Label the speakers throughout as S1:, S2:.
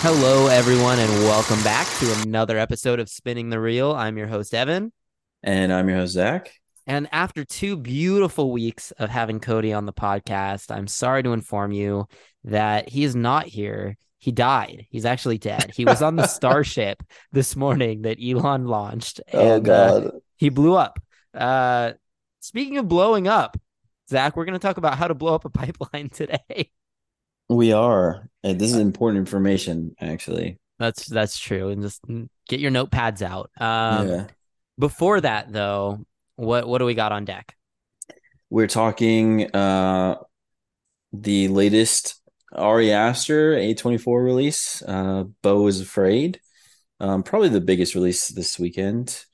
S1: Hello, everyone, and welcome back to another episode of Spinning the Reel. I'm your host, Evan.
S2: And I'm your host, Zach.
S1: And after two beautiful weeks of having Cody on the podcast, I'm sorry to inform you that he is not here. He died. He's actually dead. He was on the Starship this morning that Elon launched.
S2: oh,
S1: and,
S2: God.
S1: Uh, he blew up. Uh, speaking of blowing up, Zach, we're going to talk about how to blow up a pipeline today.
S2: We are. And this is important information, actually.
S1: That's that's true. And just get your notepads out. Um,
S2: yeah.
S1: Before that, though, what what do we got on deck?
S2: We're talking uh the latest Ari Aster A24 release, uh Beau is Afraid. Um, probably the biggest release this weekend.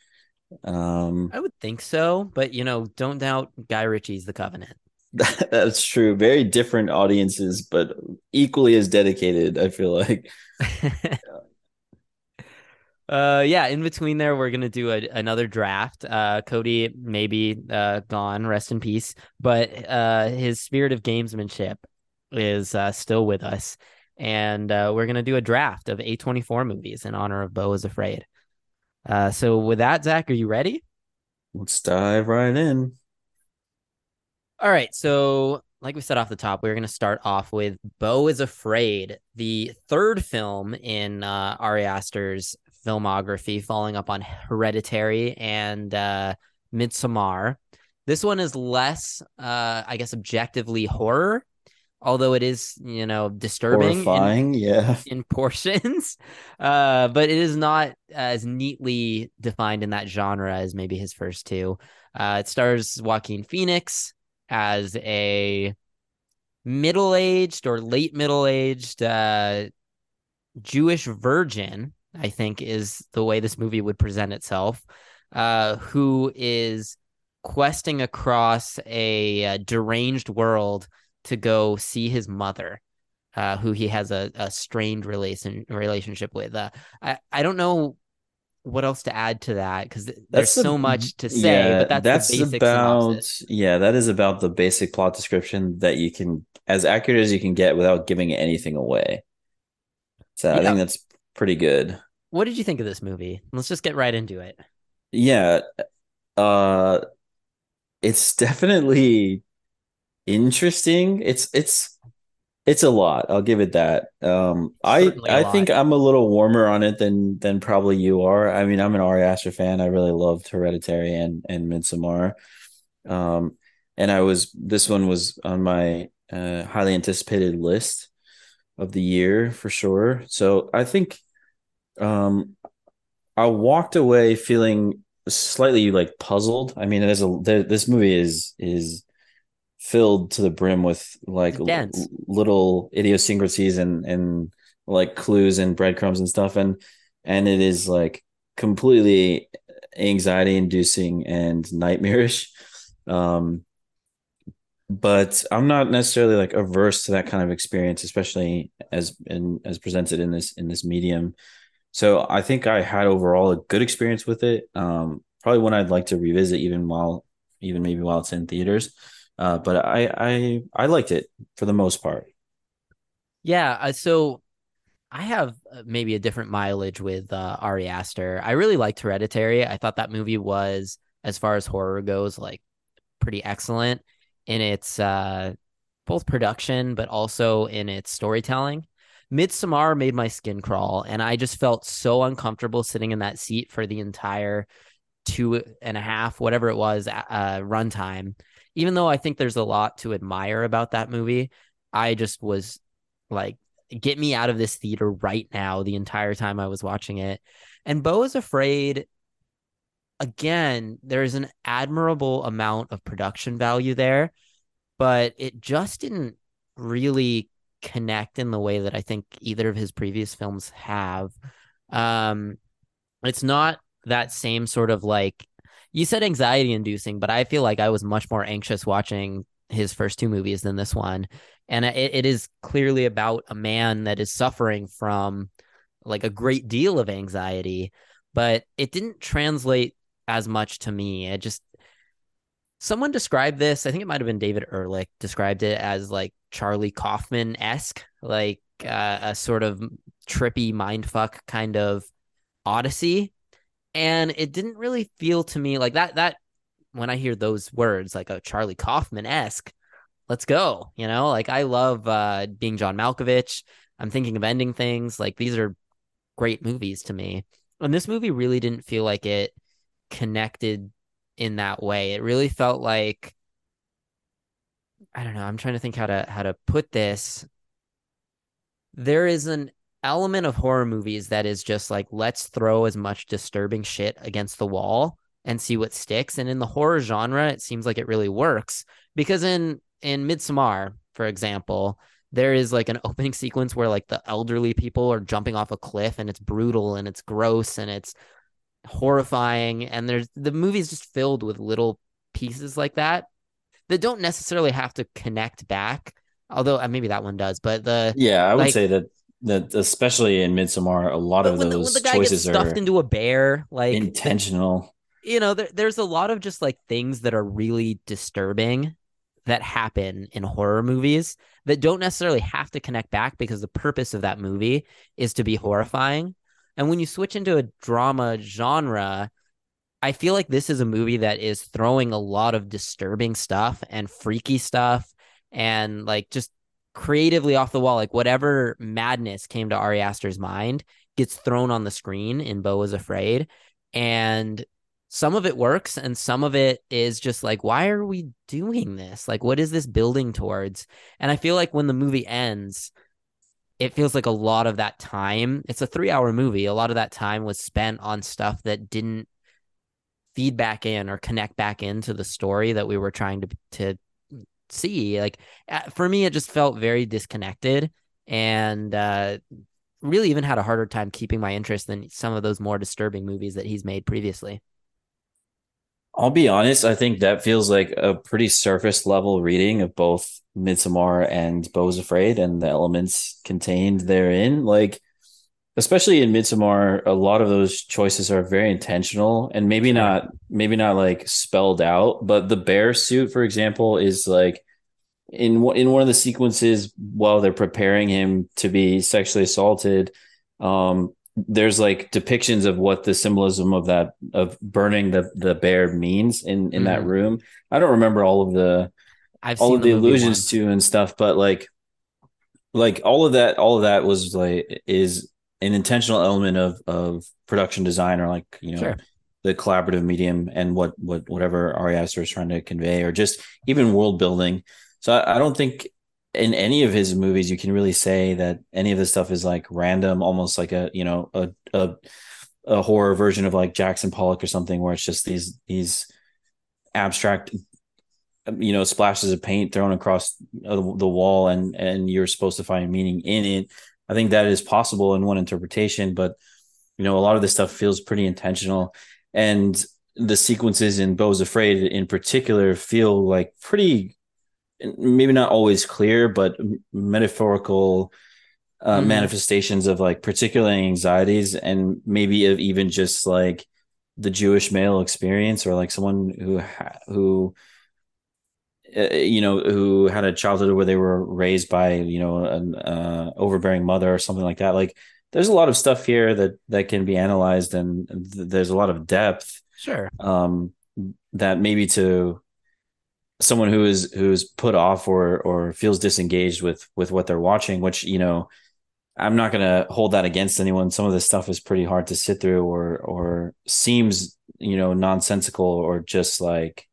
S2: Um
S1: I would think so, but you know, don't doubt Guy Ritchie's The Covenant.
S2: that's true. Very different audiences, but equally as dedicated, I feel like.
S1: uh yeah, in between there we're to do a, another draft. Uh Cody maybe uh gone, rest in peace, but uh his spirit of gamesmanship is uh still with us. And uh, we're going to do a draft of A24 movies in honor of Beau is Afraid. Uh, so with that, Zach, are you ready?
S2: Let's dive right in.
S1: All right. So, like we said off the top, we're going to start off with Beau is Afraid, the third film in uh, Ari Aster's filmography, following up on Hereditary and uh, Midsommar. This one is less, uh, I guess, objectively horror, although it is, you know, disturbing. In,
S2: yeah.
S1: In portions, uh, but it is not as neatly defined in that genre as maybe his first two. Uh, it stars Joaquin Phoenix as a middle-aged or late middle-aged uh, Jewish virgin, I think is the way this movie would present itself, uh, who is questing across a, a, deranged world to go see his mother. Uh, who he has a, a strained relation relationship with. Uh, I I don't know what else to add to that because there's
S2: the-
S1: so much to say,
S2: yeah,
S1: but that's,
S2: that's
S1: the basic
S2: about
S1: synopsis.
S2: yeah, that is about the basic plot description that you can as accurate as you can get without giving anything away. So I think that's pretty good.
S1: What did you think of this movie? Let's just get right into it.
S2: Yeah, uh, it's definitely interesting. It's it's it's a lot. I'll give it that. Um, I I think. I'm a little warmer on it than than probably you are. I mean, I'm an Ari Aster fan. I really loved Hereditary and and Midsommar. Um, and I was this one was on my uh, highly anticipated list of the year for sure. So I think um, I walked away feeling slightly like puzzled. I mean, there's a there, this movie is is filled to the brim with like l- little idiosyncrasies and and like clues and breadcrumbs and stuff. And and it is like completely anxiety inducing and nightmarish. Um but i'm not necessarily like averse to that kind of experience especially as in as presented in this in this medium. So i think i had overall a good experience with it. Um probably one i'd like to revisit even while even maybe while it's in theaters uh but i i i liked it for the most part
S1: Yeah, uh, so I have uh, maybe a different mileage with uh, Ari Aster. I really liked Hereditary. I thought that movie was, as far as horror goes, like pretty excellent in its uh, both production, but also in its storytelling. Midsommar made my skin crawl, and I just felt so uncomfortable sitting in that seat for the entire two and a half, whatever it was, uh, runtime. Even though I think there's a lot to admire about that movie, I just was like, get me out of this theater right now the entire time I was watching it. And Beau is Afraid, again, there's an admirable amount of production value there, but it just didn't really connect in the way that I think either of his previous films have. Um, it's not that same sort of like you said anxiety inducing, but I feel like I was much more anxious watching his first two movies than this one. and it, it is clearly about a man that is suffering from like a great deal of anxiety, but it didn't translate as much to me. It just someone described this. I think it might have been David Ehrlich described it as like Charlie Kaufman esque, like uh, a sort of trippy mindfuck kind of odyssey. And it didn't really feel to me like that. That when I hear those words, like a Charlie Kaufman esque, let's go. You know, like I love uh, being John Malkovich. I'm thinking of ending things. Like these are great movies to me. And this movie really didn't feel like it connected in that way. It really felt like I don't know, I'm trying to think how to how to put this. There is an element of horror movies that is just like let's throw as much disturbing shit against the wall and see what sticks. And in the horror genre, it seems like it really works because in in Midsommar, for example, there is like an opening sequence where like the elderly people are jumping off a cliff and it's brutal and it's gross and it's horrifying and there's the movie is just filled with little pieces like that that don't necessarily have to connect back although uh, maybe that one does but the
S2: yeah i would like, say that that especially in Midsommar, a lot of those the, the choices
S1: stuffed
S2: are
S1: into a bear, like
S2: intentional.
S1: The, you know, there, there's a lot of just like things that are really disturbing that happen in horror movies that don't necessarily have to connect back because the purpose of that movie is to be horrifying. And when you switch into a drama genre, I feel like this is a movie that is throwing a lot of disturbing stuff and freaky stuff and like just creatively off the wall, like whatever madness came to Ari Aster's mind gets thrown on the screen in Beau is Afraid. And some of it works and some of it is just like, why are we doing this? Like, what is this building towards? And I feel like when the movie ends, it feels like a lot of that time, it's a three hour movie. A lot of that time was spent on stuff that didn't feed back in or connect back into the story that we were trying to, to see. Like uh, for me, it just felt very disconnected and uh, really even had a harder time keeping my interest than some of those more disturbing movies that he's made previously.
S2: I'll be honest, I think that feels like a pretty surface level reading of both Midsommar and Beau's Afraid and the elements contained therein. Like, especially in Midsommar, a lot of those choices are very intentional and maybe not, maybe not like spelled out. But the bear suit, for example, is like in in one of the sequences while they're preparing him to be sexually assaulted. Um, there's like depictions of what the symbolism of that of burning the the bear means in in mm that mm-hmm. room. I don't remember all of the I've all of the, the allusions to and stuff, but like like all of that all of that was like is an intentional element of of production design or like you know sure. the collaborative medium and what what whatever Ari Aster is trying to convey or just even world building. So I, I don't think in any of his movies you can really say that any of this stuff is like random, almost like a you know a a, a horror version of like Jackson Pollock or something, where it's just these these abstract you know splashes of paint thrown across the wall and and you're supposed to find meaning in it i think that is possible in one interpretation but you know a lot of this stuff feels pretty intentional and the sequences in Beau's Afraid in particular feel like pretty maybe not always clear, but metaphorical uh, mm-hmm. manifestations of like particular anxieties and maybe of even just like the Jewish male experience or like someone who who uh, you know who had a childhood where they were raised by you know an uh, overbearing mother or something like that. Like there's a lot of stuff here that that can be analyzed and th- there's a lot of depth
S1: sure.
S2: um that maybe to someone who is who's put off or or feels disengaged with with what they're watching which you know i'm not going to hold that against anyone. Some of this stuff is pretty hard to sit through or or seems you know nonsensical or just like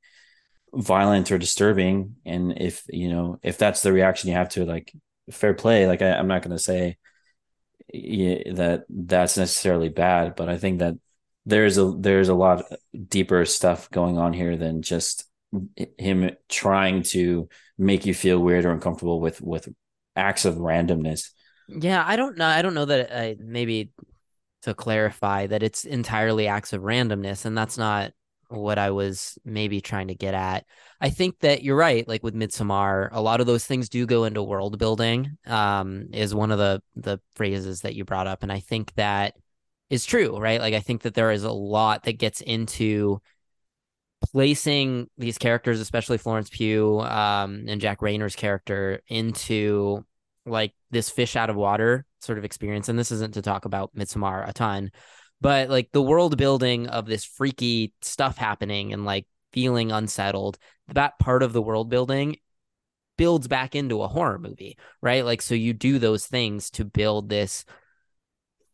S2: violent or disturbing and if you know if that's the reaction you have to like fair play like I, am not going to say that that's necessarily bad but i think that there's a there's a lot deeper stuff going on here than just him trying to make you feel weird or uncomfortable with with acts of randomness.
S1: Yeah, I don't know. I don't know that uh, maybe to clarify that it's entirely acts of randomness, and that's not what I was maybe trying to get at. I think that you're right. Like with Midsommar, a lot of those things do go into world building. Um, is one of the the phrases that you brought up, and I think that is true, right? Like I think that there is a lot that gets into placing these characters, especially Florence Pugh um, and Jack Reynor's character, into like this fish out of water sort of experience. And this isn't to talk about Midsommar a ton, but like the world building of this freaky stuff happening and like feeling unsettled, that part of the world building builds back into a horror movie, right? Like, so you do those things to build this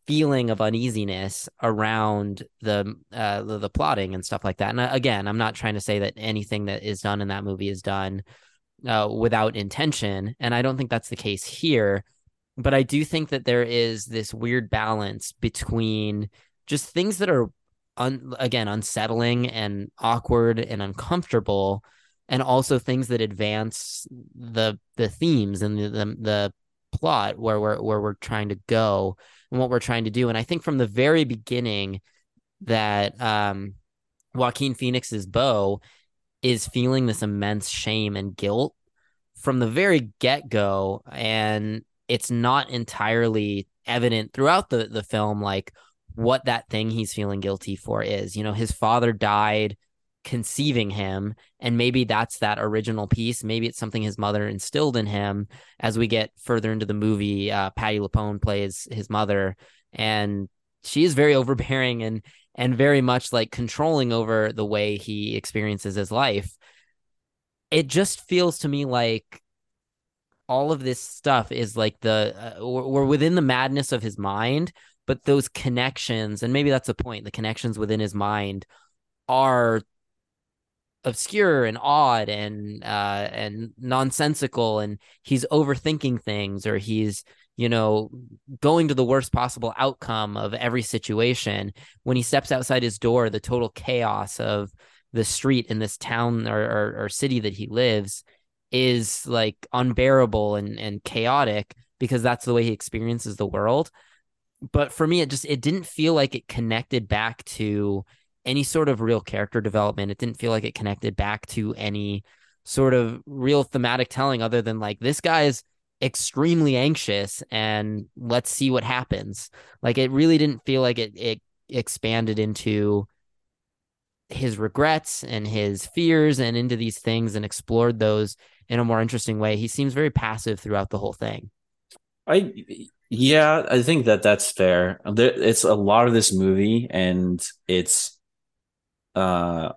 S1: feeling of uneasiness around the, uh, the the, plotting and stuff like that. And uh, again, I'm not trying to say that anything that is done in that movie is done uh, without intention, and I don't think that's the case here. But I do think that there is this weird balance between just things that are un- again unsettling and awkward and uncomfortable and also things that advance the the themes and the the, the plot where we're where we're trying to go and what we're trying to do. And i think from the very beginning that um joaquin phoenix's beau is feeling this immense shame and guilt from the very get-go and it's not entirely evident throughout the the film like what that thing he's feeling guilty for is. You know, his father died conceiving him and maybe that's that original piece maybe it's something his mother instilled in him as we get further into the movie uh, patti LuPone plays his mother and she is very overbearing and and very much like controlling over the way he experiences his life it just feels to me like all of this stuff is like the uh, we're within the madness of his mind but those connections and maybe that's the point the connections within his mind are obscure and odd and uh and nonsensical and he's overthinking things or he's you know going to the worst possible outcome of every situation. When he steps outside his door the total chaos of the street in this town or, or, or city that he lives is like unbearable and and chaotic because that's the way he experiences the world but for me it just it didn't feel like it connected back to any sort of real character development. It didn't feel like it connected back to any sort of real thematic telling other than like this guy's extremely anxious and let's see what happens. Like it really didn't feel like it it expanded into his regrets and his fears and into these things and explored those in a more interesting way. He seems very passive throughout the whole thing.
S2: I yeah, I think that that's fair. It's a lot of this movie, and it's uh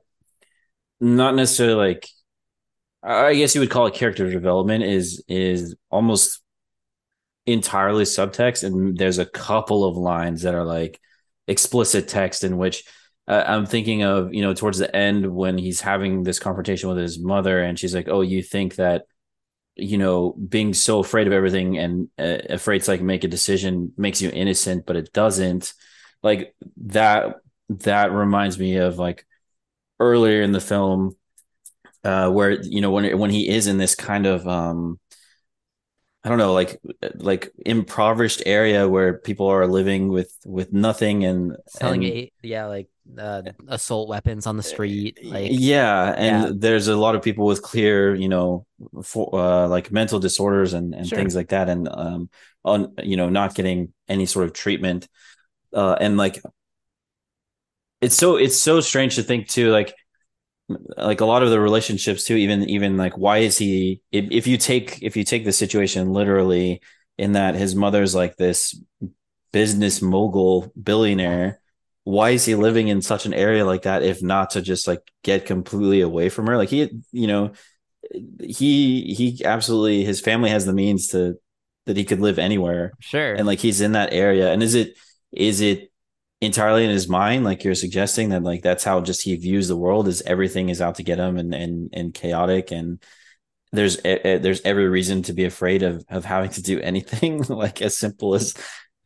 S2: not necessarily like I guess you would call it character development is is almost entirely subtext, and there's a couple of lines that are like explicit text in which uh, I'm thinking of you know towards the end when he's having this confrontation with his mother, and she's like, "Oh, you think that." You know being so afraid of everything and uh, afraid to like make a decision makes you innocent but it doesn't. Like that that reminds me of like earlier in the film uh where you know when when he is in this kind of um I don't know, like like impoverished area where people are living with with nothing and
S1: selling
S2: and,
S1: a, yeah, like uh, assault weapons on the street. Like
S2: yeah, and yeah. there's a lot of people with clear, you know, for uh, like mental disorders and and sure. things like that, and um, on you know, not getting any sort of treatment, uh, and like it's so it's so strange to think too, like like a lot of the relationships too even even like why is he if, if you take if you take the situation literally in that his mother's like this business mogul billionaire why is he living in such an area like that if not to just like get completely away from her? Like he you know he he absolutely his family has the means to that he could live anywhere.
S1: Sure.
S2: And like he's in that area. And is it is it entirely in his mind like you're suggesting that like that's how just he views the world is everything is out to get him and and and chaotic and there's there's every reason to be afraid of of having to do anything like as simple as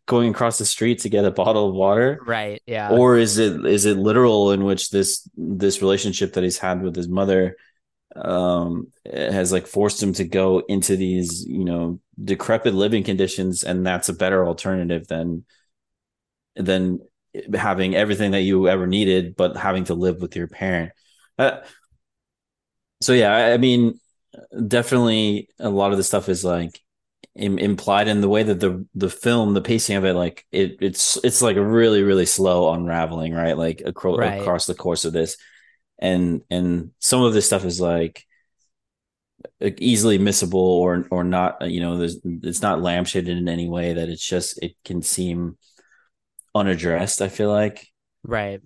S2: going across the street to get a bottle of water
S1: right yeah
S2: or is it is it literal in which this this relationship that he's had with his mother um has like forced him to go into these you know decrepit living conditions and that's a better alternative than than having everything that you ever needed, but having to live with your parent. Uh, so yeah, I, I, mean, definitely a lot of the stuff is like Im- implied in the way that the the film, the pacing of it, like it it's it's like a really really slow unraveling, right? Like acro- right. across the course of this, and and some of this stuff is like easily missable or or not you know there's it's not lampshaded in any way that it's just it can seem unaddressed i feel like
S1: right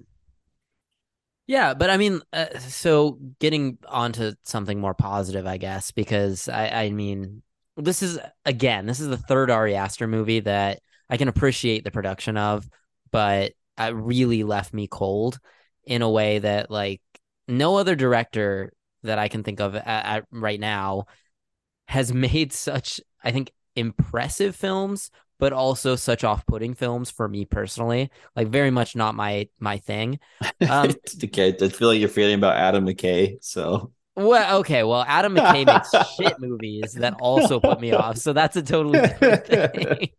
S1: yeah but i mean uh, so getting onto something more positive i guess because i i mean this is again this is the third ari aster movie that i can appreciate the production of but it really left me cold in a way that like no other director that I can think of at, at right now has made such, I think, impressive films, but also such off-putting films for me personally. Like very much not my my thing.
S2: Um, okay, I feel like you're feeling about Adam McKay. So
S1: well, okay. Well, Adam McKay makes shit movies that also put me off. So that's a totally different thing.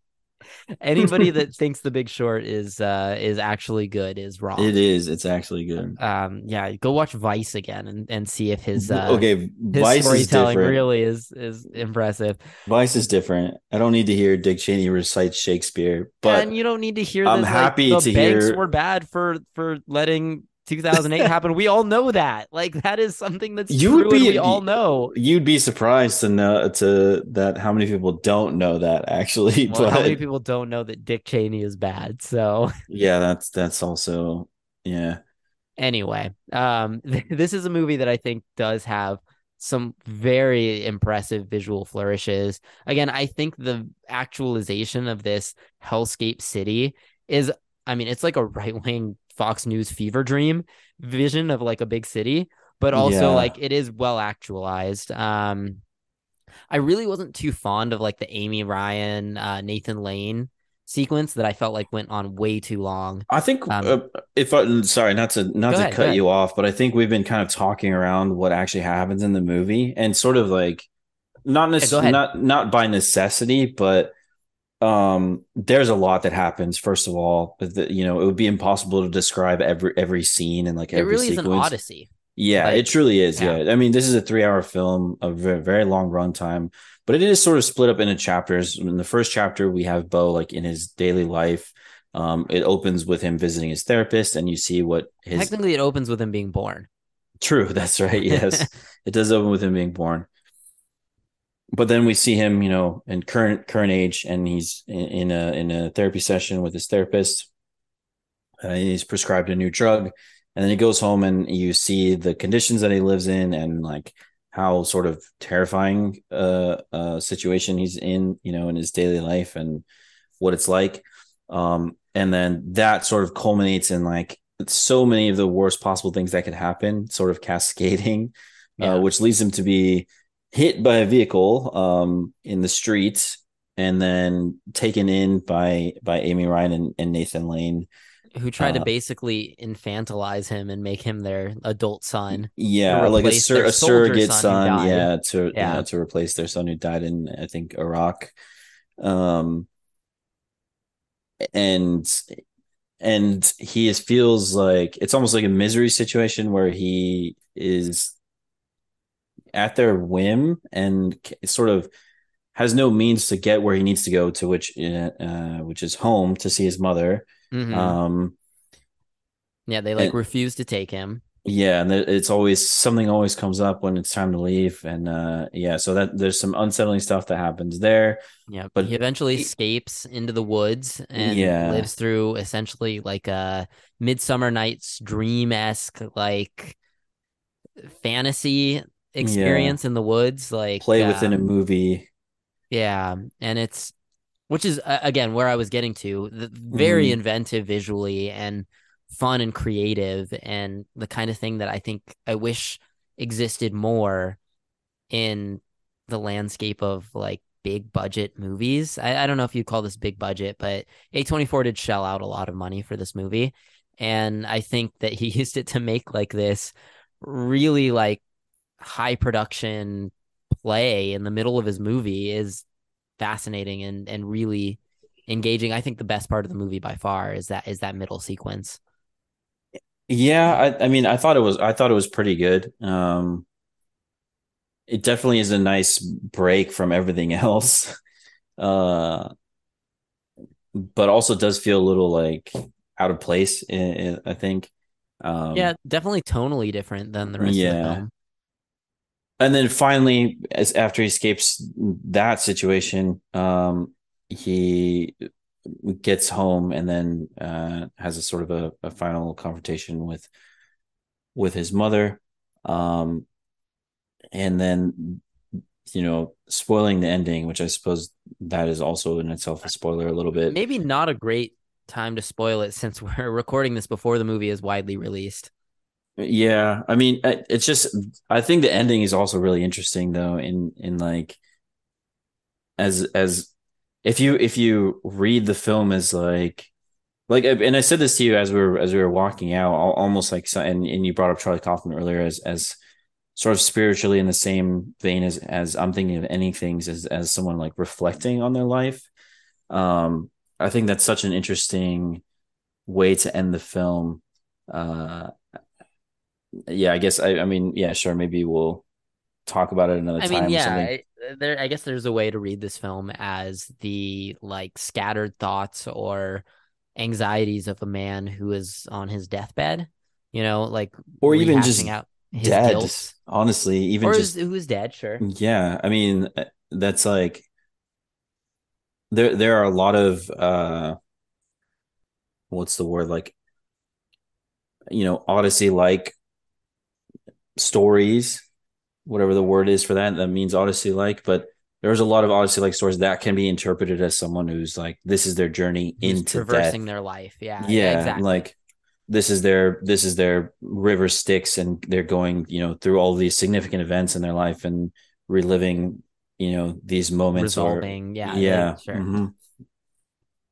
S1: Anybody that thinks The Big Short is uh is actually good is wrong.
S2: It is. It's actually good.
S1: Um, yeah, go watch Vice again and, and see if his uh,
S2: okay his Vice storytelling is
S1: really is is impressive.
S2: Vice is different. I don't need to hear Dick Cheney recite Shakespeare, but
S1: and you don't need to hear.
S2: I'm this, happy
S1: like,
S2: to
S1: banks
S2: hear.
S1: were bad for for letting 2008 happened. We all know that. Like that is something that's you would be, we all know.
S2: You'd be surprised to know to that how many people don't know that actually.
S1: Well, but how many people don't know that Dick Cheney is bad? So
S2: yeah, that's that's also yeah.
S1: Anyway, um, this is a movie that I think does have some very impressive visual flourishes. Again, I think the actualization of this hellscape city is I mean, it's like a right wing Fox News fever dream vision of like a big city, but also yeah. like it is well actualized. Um, I really wasn't too fond of like the Amy Ryan, uh, Nathan Lane sequence that I felt like went on way too long.
S2: I think um, uh, if I sorry not to not to ahead, cut you off, but I think we've been kind of talking around what actually happens in the movie and sort of like not necessarily yeah, not not by necessity, but um there's a lot that happens first of all the, you know it would be impossible to describe every every scene and like every
S1: really
S2: sequence.
S1: is an odyssey
S2: yeah like, it truly is yeah. yeah. i mean this is a three hour film a very, very long runtime but it is sort of split up into chapters in the first chapter we have beau like in his daily life um it opens with him visiting his therapist and you see what his
S1: technically it opens with him being born
S2: true that's right yes it does open with him being born but then we see him, you know, in current current age, and he's in, in a in a therapy session with his therapist. Uh, he's prescribed a new drug, and then he goes home, and you see the conditions that he lives in, and like how sort of terrifying uh, uh situation he's in, you know, in his daily life, and what it's like. Um, and then that sort of culminates in like so many of the worst possible things that could happen, sort of cascading, uh, yeah. uh, which leads him to be hit by a vehicle um, in the streets and then taken in by by Amy Ryan and, and Nathan Lane
S1: who tried uh, to basically infantilize him and make him their adult son.
S2: Yeah, or like a, sur- a surrogate son, son yeah, to yeah. You know, to replace their son who died in I think Iraq. Um and and he is feels like it's almost like a misery situation where he is at their whim and sort of has no means to get where he needs to go to which uh, which is home to see his mother mm-hmm. um
S1: yeah they like and, refuse to take him
S2: yeah and it's always something always comes up when it's time to leave and uh yeah so that there's some unsettling stuff that happens there
S1: yeah but he eventually he, escapes into the woods and yeah. lives through essentially like a midsummer night's dream-esque like fantasy experience yeah. in the woods like
S2: play within um, a movie
S1: yeah and it's which is uh, again where i was getting to the, very mm. inventive visually and fun and creative and the kind of thing that i think i wish existed more in the landscape of like big budget movies I, I don't know if you'd call this big budget but a24 did shell out a lot of money for this movie and i think that he used it to make like this really like high production play in the middle of his movie is fascinating and and really engaging. I think the best part of the movie by far is that is that middle sequence.
S2: Yeah, I, I mean, I thought it was I thought it was pretty good. Um, it definitely is a nice break from everything else. Uh, but also does feel a little like out of place. I think.
S1: Um, yeah, definitely tonally different than the rest yeah. of the film.
S2: And then finally, as after he escapes that situation, um, he gets home and then uh, has a sort of a, a, final confrontation with with his mother. Um, and then you know spoiling the ending which i suppose that is also in itself a spoiler a little bit.
S1: Maybe not a great time to spoil it since we're recording this before the movie is widely released
S2: yeah i mean it's just i think the ending is also really interesting though in in like as as if you if you read the film as like like and I said this to you as we were as we were walking out almost like and and you brought up Charlie Kaufman earlier as as sort of spiritually in the same vein as as I'm thinking of ending things as as someone like reflecting on their life. Um I think that's such an interesting way to end the film. Uh yeah I guess I I mean yeah sure maybe we'll talk about it another I time
S1: mean yeah there I guess there's a way to read this film as the like scattered thoughts or anxieties of a man who is on his deathbed, you know, like
S2: or even just out his dead. Guilt. Honestly, even
S1: or
S2: just
S1: who is dead, sure.
S2: Yeah, I mean uh, that's like there there are a lot of uh what's the word like you know odyssey like stories whatever the word is for that that means odyssey like but there's a lot of odyssey like stories that can be interpreted as someone who's like this is their journey who's into traversing death.
S1: their life yeah
S2: yeah, exactly. like this is their this is their river styx and they're going you know through all these significant events in their life and reliving you know these moments
S1: Resolving, or yeah yeah sure. Mm-hmm.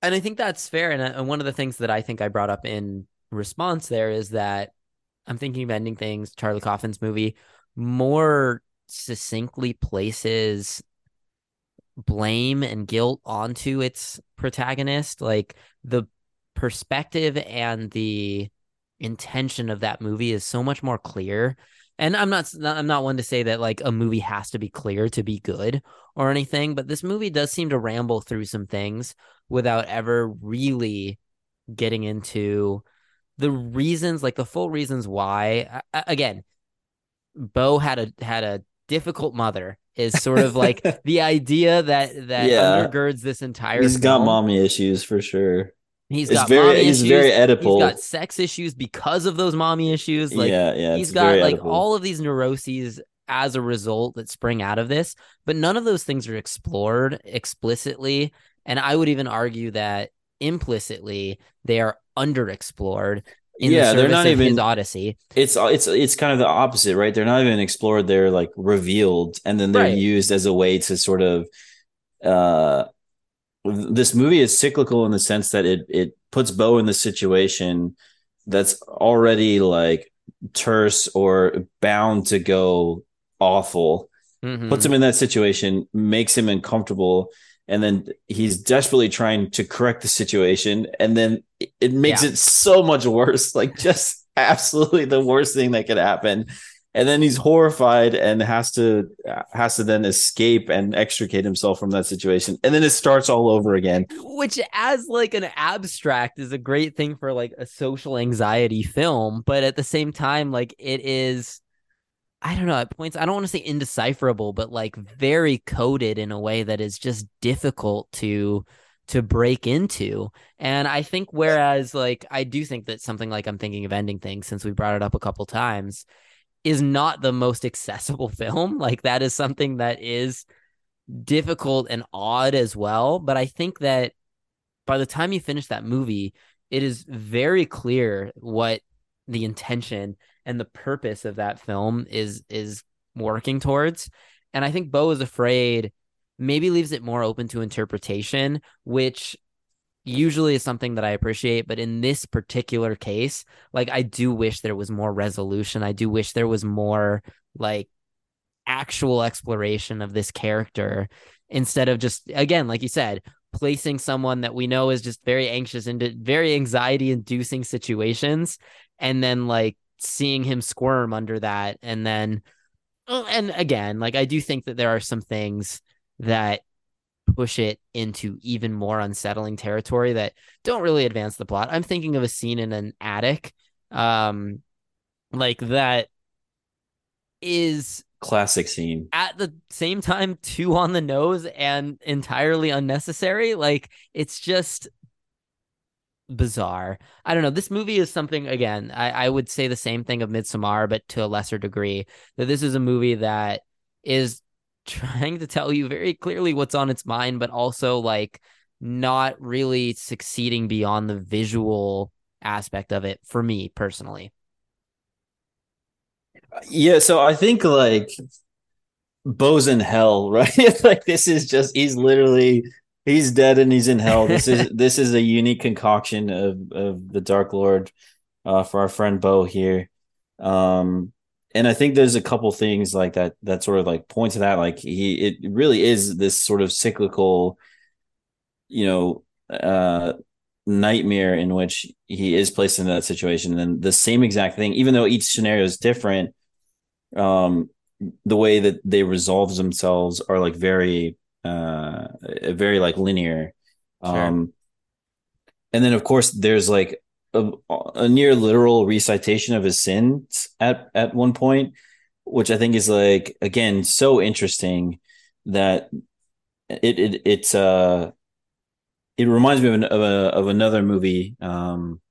S1: and i think that's fair and, uh, and one of the things that i think i brought up in response there is that i'm thinking of ending things charlie Kaufman's movie more succinctly places blame and guilt onto its protagonist like the perspective and the intention of that movie is so much more clear. And I'm not I'm not one to say that like a movie has to be clear to be good or anything, but this movie does seem to ramble through some things without ever really getting into the reasons, like the full reasons why. Again, Beau had a had a difficult mother is sort of like the idea that that yeah. undergirds this entire.
S2: He's film. got mommy issues for sure. He's got very he's
S1: issues.
S2: very Oedipal.
S1: He's got sex issues because of those mommy issues. Like yeah, yeah. He's got like Oedipal. all of these neuroses as a result that spring out of this, but none of those things are explored explicitly. And I would even argue that implicitly they are underexplored yeah, the they're not even Odyssey.
S2: It's it's it's kind of the opposite, right? They're not even explored; they're like revealed, and then they're right. used as a way to sort of. Uh, this movie is cyclical in the sense that it it puts Beau in the situation that's already like terse or bound to go awful. Mm-hmm. Puts him in that situation, makes him uncomfortable, and then he's desperately trying to correct the situation and then it makes yeah. it so much worse like just absolutely the worst thing that could happen. And then he's horrified and has to has to then escape and extricate himself from that situation. And then it starts all over again.
S1: Which as like an abstract is a great thing for like a social anxiety film but at the same time like it is I don't know at points I don't want to say indecipherable, but like very coded in a way that is just difficult to to break into. And I think whereas like I do think that something like I'm thinking of ending things since we brought it up a couple times is not the most accessible film. Like that is something that is difficult and odd as well. But I think that by the time you finish that movie, it is very clear what the intention and the purpose of that film is is working towards. And I think Beau is afraid maybe leaves it more open to interpretation, which usually is something that I appreciate. But in this particular case, like I do wish there was more resolution. I do wish there was more like actual exploration of this character instead of just again, like you said, placing someone that we know is just very anxious into very anxiety inducing situations and then like seeing him squirm under that. And then oh, and again like i do think that there are some things that push it into even more unsettling territory that don't really advance the plot. I'm thinking of a scene in an attic um like that is
S2: classic scene.
S1: at the same time too on the nose and entirely unnecessary. Like it's just bizarre i don't know this movie is something again i, I would say the same thing of midsommar but to a lesser degree that this is a movie that is trying to tell you very clearly what's on its mind but also like not really succeeding beyond the visual aspect of it for me personally
S2: yeah, so I think like Beau's in hell, right? like this is just he's literally he's dead and he's in hell. This is this is a unique concoction of of the Dark Lord uh, for our friend Beau here. Um and I think there's a couple things like that that sort of like point to that. Like he it really is this sort of cyclical, you know, uh nightmare in which he is placed in that situation. And the same exact thing, even though each scenario is different, um the way that they resolve themselves are like very uh very like linear sure. um and then of course there's like a, a near literal recitation of his sins at at one point which i think is like again so interesting that it, it it's uh it reminds me of, an, of, a, of another movie um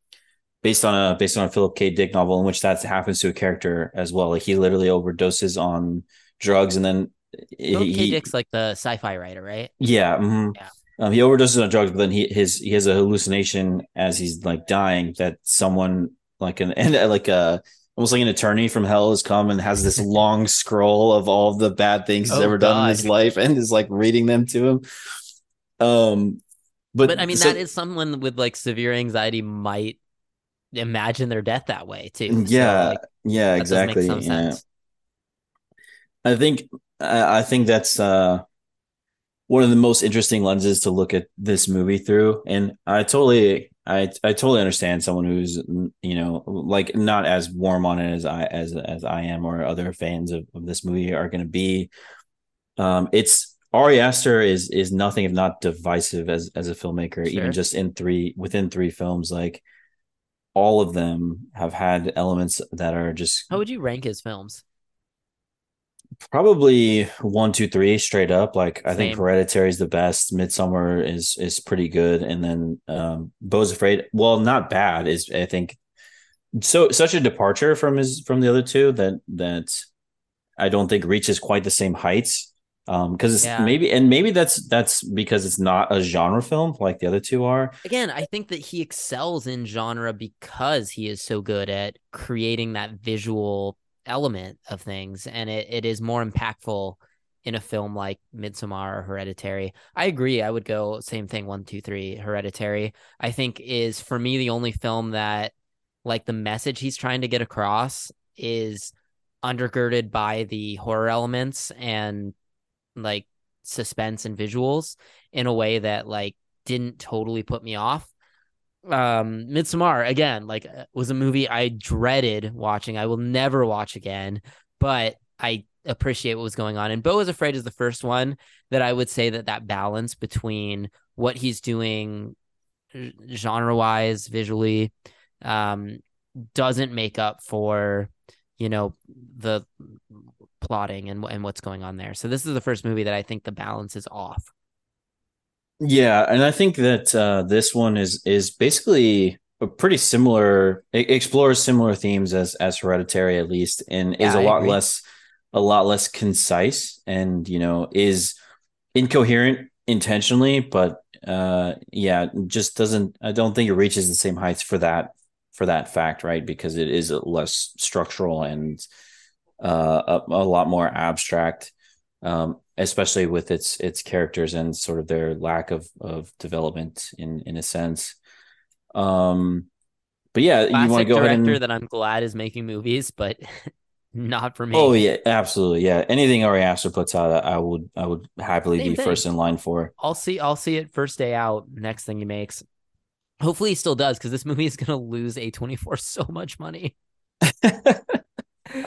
S2: based on a based on a Philip K. Dick novel in which that happens to a character as well. Like he literally overdoses on drugs and then
S1: Philip he, K. Dick's like the sci-fi writer, right?
S2: Yeah. Mm-hmm. Yeah. Um, he overdoses on drugs, but then he his he has a hallucination as he's like dying that someone like an and like a almost like an attorney from hell has come and has this long scroll of all the bad things he's oh, ever God. done in his life and is like reading them to him. Um, but,
S1: but I mean so, that is someone with like severe anxiety might imagine their death that way too.
S2: Yeah, so, like, yeah, exactly. Yeah. I think I think that's uh, one of the most interesting lenses to look at this movie through, and I totally, I, I totally understand someone who's you know like not as warm on it as I as as I am or other fans of, of this movie are going to be. Um, it's Ari Aster is is nothing if not divisive as as a filmmaker, sure. even just in three within three films, like all of them have had elements that are just
S1: how would you rank his films
S2: probably one two three straight up. Like Same. i think hereditary is the best. Midsommar is is pretty good. And then um beau's afraid well not bad is i think so such a departure from his from the other two that that i don't think reaches quite the same heights. Um because it's yeah. maybe and maybe that's that's because it's not a genre film like the other two are.
S1: Again i think that he excels in genre because he is so good at creating that visual element of things and it, it is more impactful in a film like Midsommar or Hereditary. I agree. I would go same thing, one, two, three, Hereditary. I think is for me the only film that like the message he's trying to get across is undergirded by the horror elements and like suspense and visuals in a way that like didn't totally put me off. Um, Midsommar again, like uh, was a movie I dreaded watching. I will never watch again, but I appreciate what was going on. And Beau is Afraid is the first one that I would say that that balance between what he's doing genre wise, visually, um, doesn't make up for, you know, the plotting and and what's going on there. So this is the first movie that I think the balance is off.
S2: Yeah, and I think that uh, this one is is basically a pretty similar it explores similar themes as as Hereditary at least, and yeah, is a I lot agree. less a lot less concise, and you know is incoherent intentionally, but uh yeah just doesn't i don't think it reaches the same heights for that for that fact right because it is less structural and uh, a, a, lot more abstract, um, especially with its its characters and sort of their lack of of development in in a sense. Um, but yeah,
S1: Classic
S2: you want to go
S1: director
S2: ahead and...
S1: that I'm glad is making movies, but not for me.
S2: Oh yeah, absolutely. Yeah, anything Ari Aster puts out, I would I would happily
S1: Same
S2: be
S1: thing.
S2: first in line for.
S1: I'll see. I'll see it first day out. Next thing he makes. Hopefully, he still does because this movie is gonna lose A24 so much money.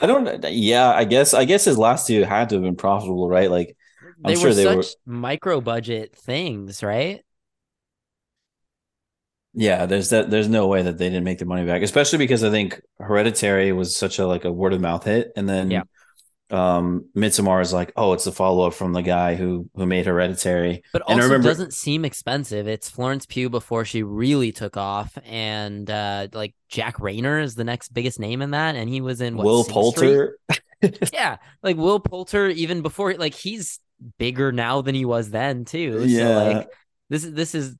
S2: I don't. Yeah, I guess. I guess his last two had to have been profitable, right? Like, I'm
S1: They
S2: sure
S1: were
S2: they
S1: such
S2: were.
S1: micro budget things, right?
S2: Yeah, there's that. There's no way that they didn't make the money back, especially because I think Hereditary was such a like a word of mouth hit, and then
S1: Yeah.
S2: um Midsommar is like, oh, it's the follow up from the guy who who made Hereditary.
S1: But
S2: And
S1: also
S2: remember-
S1: doesn't seem expensive. It's Florence Pugh before she really took off, and uh, like Jack Reynor is the next biggest name in that, and he was in what,
S2: Will
S1: Sing
S2: Poulter.
S1: Yeah, like Will Poulter, even before like he's bigger now than he was then too.
S2: Yeah.
S1: So like this is this is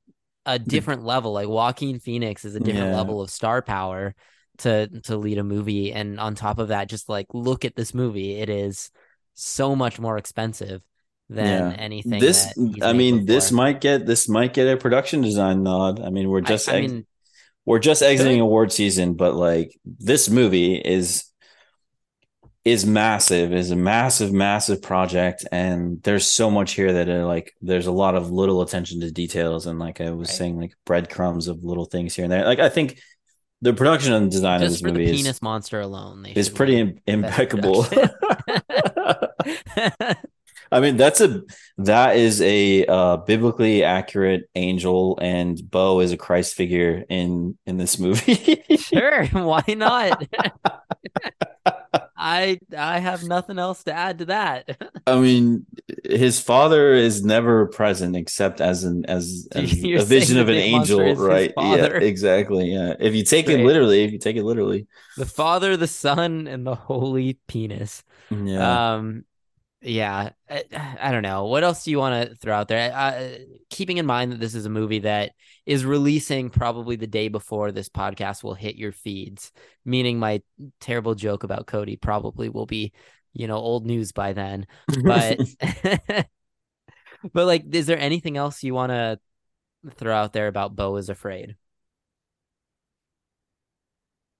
S1: a different level. Like Joaquin Phoenix is a different
S2: Yeah.
S1: level of star power to to lead a movie, and on top of that, just like look at this movie, it is so much more expensive than
S2: Yeah.
S1: anything.
S2: This, I mean, this might get this might get a production design nod. I mean, we're just
S1: I,
S2: ex-
S1: mean,
S2: we're just exiting award season, but like this movie is is massive, is a massive, massive project, and there's so much here that are like there's a lot of little attention to details, and like I was
S1: Right.
S2: saying, like breadcrumbs of little things here and there. Like I think the production and design of
S1: just
S2: this
S1: for the
S2: movie
S1: penis
S2: is
S1: monster alone,
S2: is pretty im- impeccable. I mean, that's a that is a uh, biblically accurate angel, and Beau is a Christ figure in in this movie.
S1: sure, why not? I I have nothing else to add to that.
S2: I mean, his father is never present except as an as, as a vision of an angel, right? Yeah, exactly. Yeah, if you take it literally, if you take it literally,
S1: the Father, the Son, and the Holy Penis.
S2: yeah.
S1: Um, yeah, I, I don't know. What else do you want to throw out there? Uh, keeping in mind that this is a movie that is releasing probably the day before this podcast will hit your feeds, meaning my terrible joke about Cody probably will be, you know, old news by then. But, but like, is there anything else you want to throw out there about Beau is Afraid?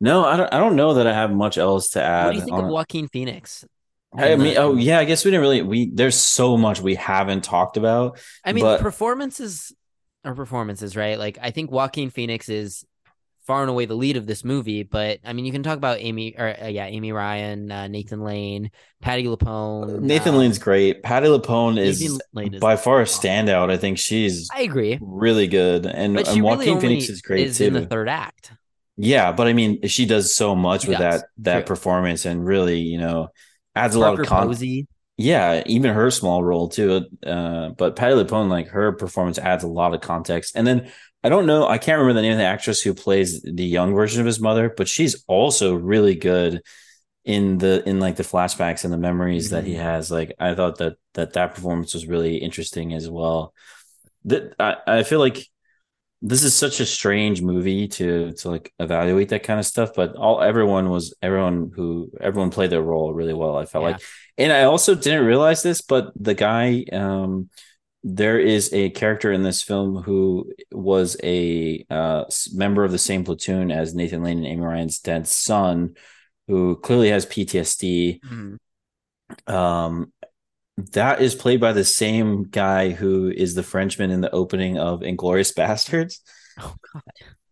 S2: no, I don't. I don't know that I have much else to add.
S1: What do you think
S2: on
S1: of. Joaquin Phoenix?
S2: I mean, oh yeah, I guess we didn't really. We there's so much we haven't talked about.
S1: I mean,
S2: but-
S1: performances are performances, right? Like, I think Joaquin Phoenix is far and away the lead of this movie, but I mean, you can talk about Amy, or uh, yeah, Amy Ryan, uh, Nathan Lane, Patti LuPone.
S2: Nathan
S1: um,
S2: Lane's great. Patti LuPone is
S1: Lane is
S2: by far a standout. I think she's
S1: I agree,
S2: really good, and,
S1: but
S2: and
S1: she
S2: Joaquin
S1: really only
S2: Phoenix is great
S1: is
S2: too.
S1: in the third act.
S2: Yeah, but I mean, she does so much
S1: She
S2: with
S1: does.
S2: that that
S1: True.
S2: performance, and really, you know, adds a
S1: Parker
S2: lot of con.
S1: Posey,
S2: Yeah, even her small role too. Uh, but Patti LuPone, like her performance, adds a lot of context. And then I don't know, I can't remember the name of the actress who plays the young version of his mother, but she's also really good in the in like the flashbacks and the memories that he
S1: Mhm.
S2: has. Like I thought that that that performance was really interesting as well. That I, I feel like this is such a strange movie to to like evaluate that kind of stuff but all everyone was everyone who everyone played their role really well i felt
S1: Yeah.
S2: like and i also didn't realize this but the guy um there is a character in this film who was a uh, member of the same platoon as Nathan Lane and Amy Ryan's dead son, who clearly has PTSD.
S1: Mhm.
S2: Um, that is played by the same guy who is the Frenchman in the opening of Inglourious Basterds.
S1: Oh God,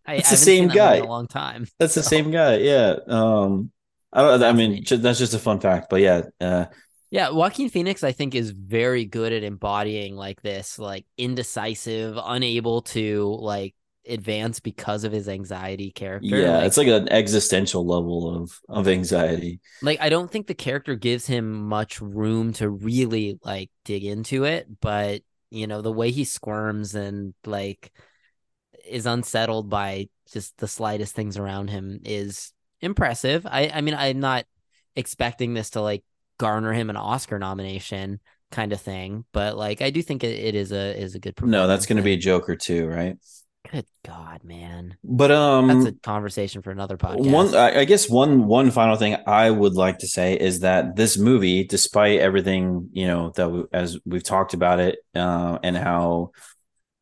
S1: I,
S2: It's the same
S1: seen that in
S2: guy.
S1: a long time.
S2: That's the same guy. Yeah. Um, I don't. I mean, that's just a fun fact. But yeah, uh,
S1: Yeah, Joaquin Phoenix, I think, is very good at embodying like this, like indecisive, unable to like advance because of his anxiety character.
S2: yeah,
S1: like,
S2: it's like an existential level of of anxiety.
S1: like I don't think the character gives him much room to really like dig into it, but you know, the way he squirms and like is unsettled by just the slightest things around him is impressive. I I mean, I'm not expecting this to like garner him an Oscar nomination kind of thing, but like I do think it, it is a is a good
S2: No, that's going to be a Joker too, right?
S1: Good god, man.
S2: But um,
S1: That's a conversation for another podcast.
S2: One, I guess one one final thing I would like to say is that this movie, despite everything you know that we, as we've talked about it, uh, and how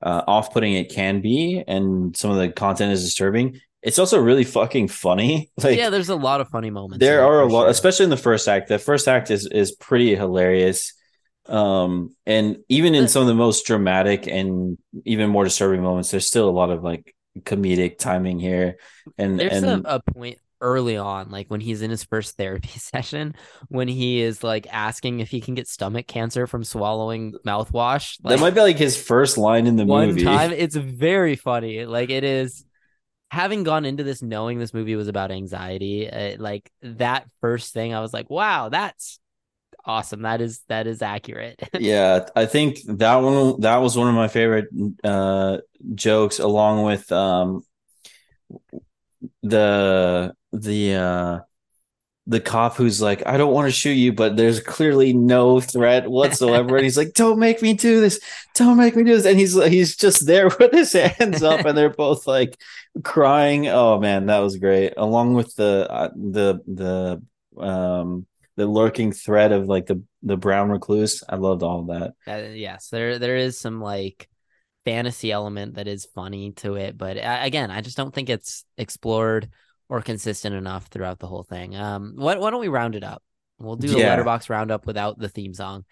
S2: uh, off-putting it can be, and some of the content is disturbing, it's also really fucking funny. Like
S1: yeah, there's a lot of funny moments.
S2: there are a lot,
S1: sure.
S2: especially in the first act. The first act is is pretty hilarious. Um, and even in some of the most dramatic and even more disturbing moments, there's still a lot of like comedic timing here. And
S1: There's
S2: and
S1: a, a point early on, like when he's in his first therapy session, when he is like asking if he can get stomach cancer from swallowing mouthwash.
S2: that might be like his first line in the
S1: one
S2: movie.
S1: time, it's very funny. Like it is. Having gone into this knowing this movie was about anxiety, uh, like that first thing, I was like, "Wow, that's awesome. That is that is accurate."
S2: yeah, I think that one that was one of my favorite uh jokes, along with um the the uh the cop who's like, I don't want to shoot you, but there's clearly no threat whatsoever. and he's like, Don't make me do this. Don't make me do this. And he's he's just there with his hands up, and they're both like crying. Oh man, that was great. Along with the uh, the the um the lurking threat of like the the brown recluse. I loved all of that.
S1: Uh, yes, there there is some like fantasy element that is funny to it, but uh, again, I just don't think it's explored or consistent enough throughout the whole thing. Um, why, why don't we round it up? We'll do a
S2: Yeah.
S1: Letterboxd roundup without the theme song.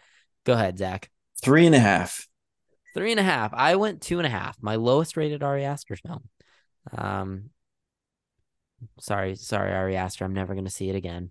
S1: Go ahead, Zach.
S2: Three and a half.
S1: Three and a half. I went two and a half. My lowest rated Ari Aster film. Um, sorry, sorry, Ari Aster. I'm never gonna see it again.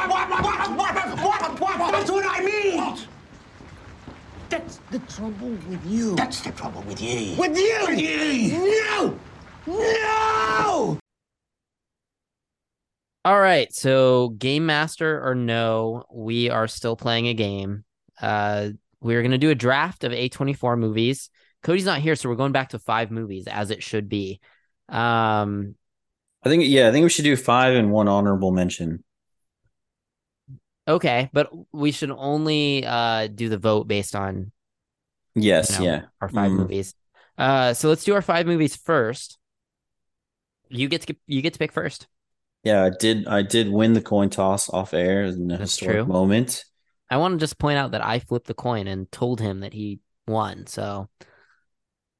S3: trouble with you. That's the trouble with you. With you. With you. No. No.
S1: All right, so game master or no, we are still playing a game. Uh, we're gonna do a draft of A24 movies. Cody's not here, so we're going back to five movies as it should be. Um,
S2: I think yeah, I think we should do five and one honorable mention.
S1: okay, but we should only uh do the vote based on
S2: Yes,
S1: you know,
S2: yeah.
S1: our five
S2: Mm.
S1: movies. Uh, so let's do our five movies first. You get to you get to pick first.
S2: Yeah, I did I did win the coin toss off air in a
S1: That's
S2: historic
S1: true.
S2: moment.
S1: I want to just point out that I flipped the coin and told him that he won. So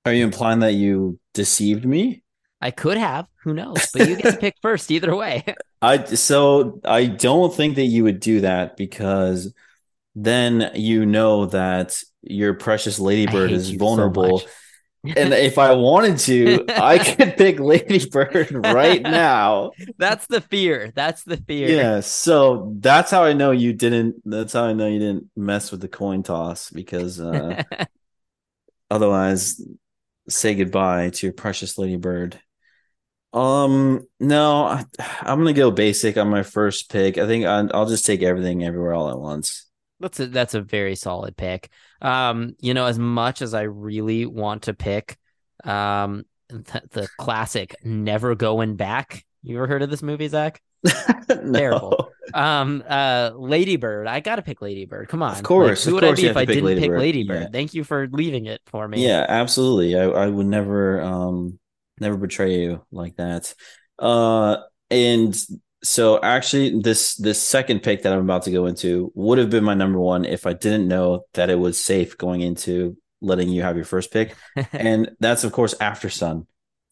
S2: Are you implying that you deceived me?
S1: I could have, who knows? But you get to pick first either way.
S2: I so I don't think that you would do that because then you know that your precious ladybird is
S1: you so
S2: vulnerable. and if I wanted to, I could pick Ladybird right now.
S1: That's the fear. That's the fear.
S2: Yeah, so that's how I know you didn't. That's how I know you didn't mess with the coin toss because uh, otherwise, say goodbye to your precious Ladybird. Um, no, I, I'm gonna go basic on my first pick. I think I, I'll just take everything everywhere all at once.
S1: That's a that's a very solid pick. Um, you know, as much as I really want to pick um the, the classic Never Going Back. You ever heard of this movie, Zach?
S2: No.
S1: Terrible. Um uh Ladybird. I gotta pick Ladybird. Come on.
S2: Of course,
S1: Like, who
S2: of
S1: would
S2: course
S1: I be if I
S2: pick
S1: didn't pick
S2: Ladybird.
S1: Ladybird?
S2: Yeah.
S1: Thank you for leaving it for me.
S2: Yeah, absolutely. I, I would never um never betray you like that. Uh and so actually this this second pick that I'm about to go into would have been my number one if I didn't know that it was safe going into letting you have your first pick. and that's of course After Sun.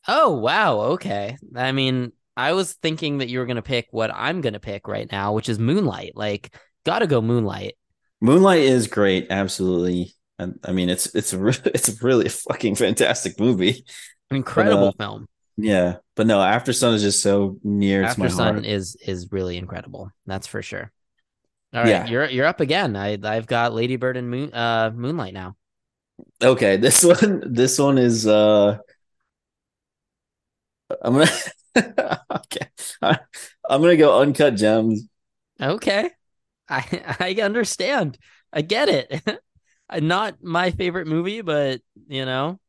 S1: Oh wow, okay. I mean, I was thinking that you were gonna pick what I'm gonna pick right now, which is Moonlight. Like, gotta go Moonlight.
S2: Moonlight is great, absolutely. And I mean it's it's a re- it's really a fucking fantastic movie.
S1: Incredible
S2: uh,
S1: film.
S2: Yeah, but no, After Sun is just so near to
S1: After
S2: my
S1: Sun
S2: heart.
S1: is is really incredible. That's for sure. All right,
S2: Yeah.
S1: you're you're up again. I I've got Ladybird and Moon uh Moonlight now.
S2: Okay, this one this one is uh I'm gonna okay. I, I'm gonna go uncut gems.
S1: Okay. I I understand. I get it. Not my favorite movie, but you know,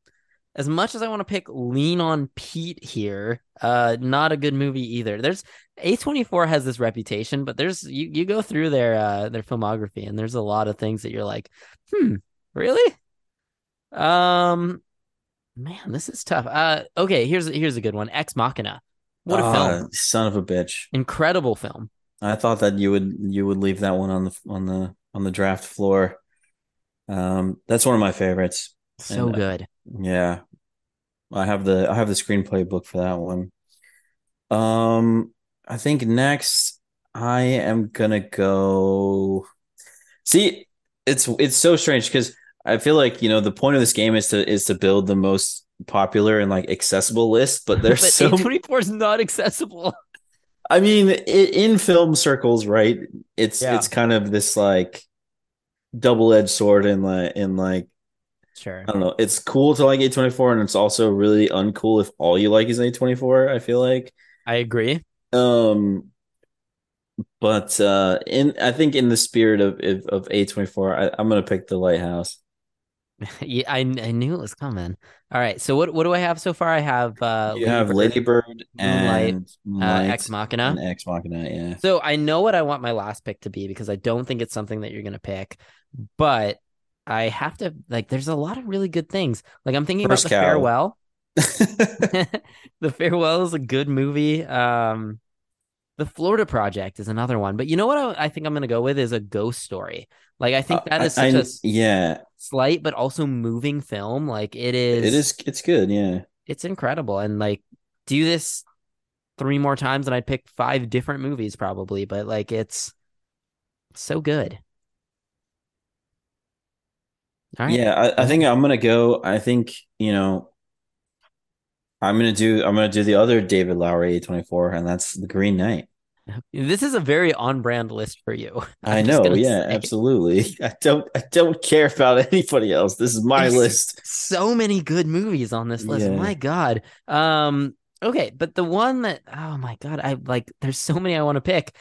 S1: as much as I want to pick Lean on Pete here, uh, not a good movie either. There's A24 has this reputation, but there's you you go through their uh their filmography and there's a lot of things that you're like, hmm, really? Um man, this is tough. Uh okay, here's here's a good one. Ex Machina. What a
S2: Ah,
S1: film.
S2: Son of a bitch.
S1: Incredible film.
S2: I thought that you would you would leave that one on the on the on the draft floor. Um, that's one of my favorites.
S1: So
S2: And, uh,
S1: good.
S2: Yeah. I have the I have the screenplay book for that one. Um, I think next I am gonna go. See, it's it's so strange because I feel like you know the point of this game is to is to build the most popular and like accessible list, but there's
S1: but
S2: so
S1: A24 is not accessible.
S2: I mean, i in film circles, right? It's
S1: Yeah.
S2: it's kind of this like double-edged sword in like in like
S1: Sure.
S2: I don't know. It's cool to like A24 and it's also really uncool if all you like is A24, I feel like.
S1: I agree.
S2: Um but uh in I think in the spirit of of, of A24, I, I'm gonna pick the lighthouse.
S1: Yeah, I I knew it was coming. All right. So what what do I have so far? I have uh
S2: You have
S1: Lady
S2: Ladybird
S1: Moonlight,
S2: and
S1: uh, Ex Machina.
S2: and Ex Machina, yeah.
S1: So I know what I want my last pick to be because I don't think it's something that you're gonna pick, but I have to like. There's a lot of really good things. Like I'm thinking
S2: First
S1: about the farewell. the farewell is a good movie. Um, the Florida Project is another one. But you know what? I, I think I'm gonna go with is a ghost story. Like I think that is
S2: I-
S1: such
S2: I-
S1: a s-
S2: yeah,
S1: slight but also moving film. Like it is.
S2: it is it's good, yeah.
S1: It's incredible, and like do this three more times, and I'd pick five different movies probably. But like it's so good. All right.
S2: Yeah, I, I think I'm gonna go. I think, you know, I'm gonna do I'm gonna do the other David Lowery A24, and that's the Green Knight.
S1: This is a very on-brand list for you.
S2: I
S1: I'm just
S2: know, yeah,
S1: say.
S2: absolutely. I don't I don't care about anybody else. This is my
S1: There's
S2: list.
S1: So many good movies on this list.
S2: Yeah.
S1: My God. Um. Okay, but the one that oh my God, I like. There's so many I want to pick.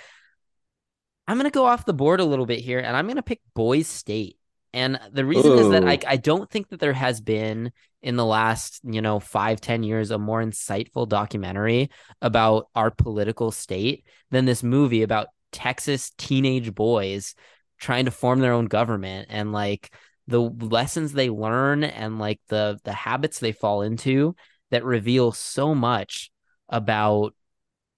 S1: I'm gonna go off the board a little bit here, and I'm gonna pick Boys State. And the reason is that I I don't think that there has been in the last you know five ten years a more insightful documentary about our political state than this movie about Texas teenage boys trying to form their own government and like the lessons they learn and like the the habits they fall into that reveal so much about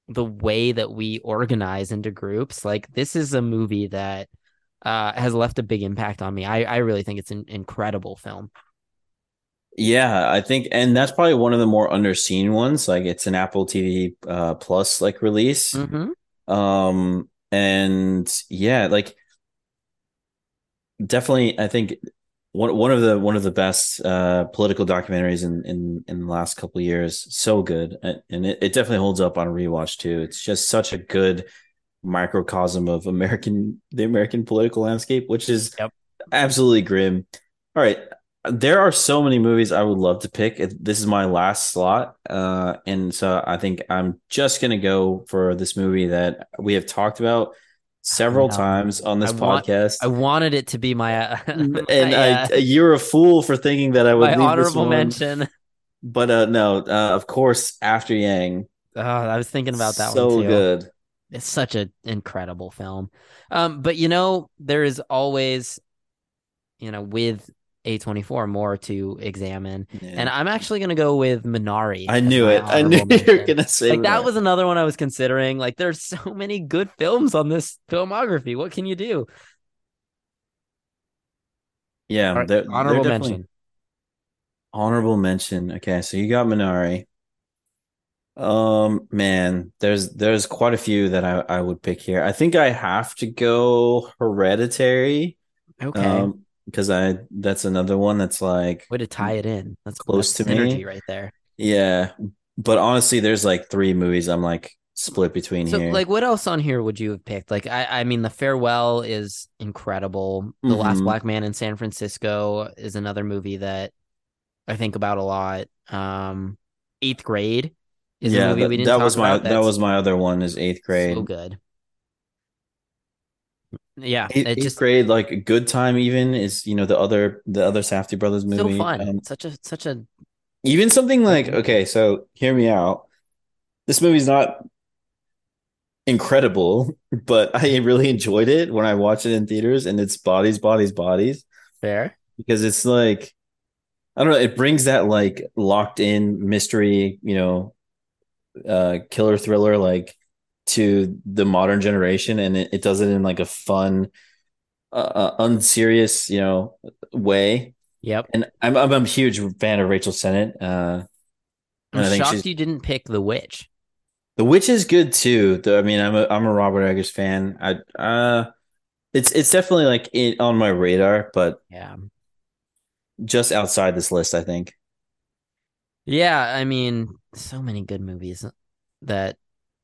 S1: the way that we organize into groups. Like this is a movie that uh, has left a big impact on me i i really think it's an incredible film
S2: Yeah, I think, and that's probably one of the more underseen ones. Like it's an Apple TV uh, Plus like release.
S1: Mhm.
S2: Um, and yeah, like definitely, I think one one of the one of the best uh political documentaries in in in the last couple of years. So good, and, and it, it definitely holds up on rewatch too. It's just such a good microcosm of American the American political landscape, which is
S1: Yep.
S2: absolutely grim. All right. There are so many movies I would love to pick. This is my last slot. Uh, and so I think I'm just going to go for this movie that we have talked about several times on this
S1: I want-
S2: podcast.
S1: i wanted it to be my, uh,
S2: and
S1: my, uh,
S2: you're a fool for thinking that I would
S1: my
S2: leave this
S1: honorable mention
S2: But uh, no, uh, of course, After Yang.
S1: oh i was thinking about that
S2: so
S1: one too
S2: good.
S1: It's such an incredible film. Um, but you know, there is always, you know, with A24 more to examine.
S2: Yeah.
S1: And I'm actually gonna go with Minari.
S2: I knew it. I knew
S1: honorable
S2: you were gonna say
S1: Like that was another one I was considering. Like there's so many good films on this filmography. What can you do?
S2: yeah.
S1: All right,
S2: they're- they're
S1: honorable mention.
S2: Honorable mention. Okay, so you got Minari. Um, man, there's there's quite a few that I, I would pick here. I think I have to go Hereditary.
S1: Okay.
S2: Um, because I that's another one that's like
S1: Way to tie it in. That's
S2: Close
S1: that's
S2: to me.
S1: right there.
S2: yeah. But honestly, there's like three movies I'm like split between
S1: So,
S2: here.
S1: like, what else on here would you have picked? Like, I, I mean, The Farewell is incredible. The Last
S2: Mhm.
S1: Black Man in San Francisco is another movie that I think about a lot. Um, Eighth Grade is
S2: yeah,
S1: movie
S2: that,
S1: we didn't
S2: that was my
S1: about.
S2: that
S1: That's
S2: was my other one is eighth grade.
S1: so good. Yeah,
S2: Eighth,
S1: it
S2: eighth
S1: just
S2: grade, like Good Time, even is you know the other the other Safdie brothers movie.
S1: so fun.
S2: Um,
S1: such a such a
S2: even something like okay, so hear me out. This movie's not incredible, but I really enjoyed it when I watched it in theaters and it's bodies, bodies, bodies.
S1: Fair.
S2: Because it's like I don't know, it brings that like locked in mystery, you know, uh killer thriller like to the modern generation and it, it does it in like a fun uh, uh unserious, you know, way.
S1: Yep.
S2: And I'm I'm a huge fan of Rachel Sennott. Uh
S1: I'm shocked
S2: she's
S1: you didn't pick The Witch.
S2: The Witch is good too. Though I mean, I'm a I'm a Robert Eggers fan. I uh, it's it's definitely like it on my radar, but
S1: Yeah.
S2: just outside this list, I think.
S1: Yeah, I mean, so many good movies that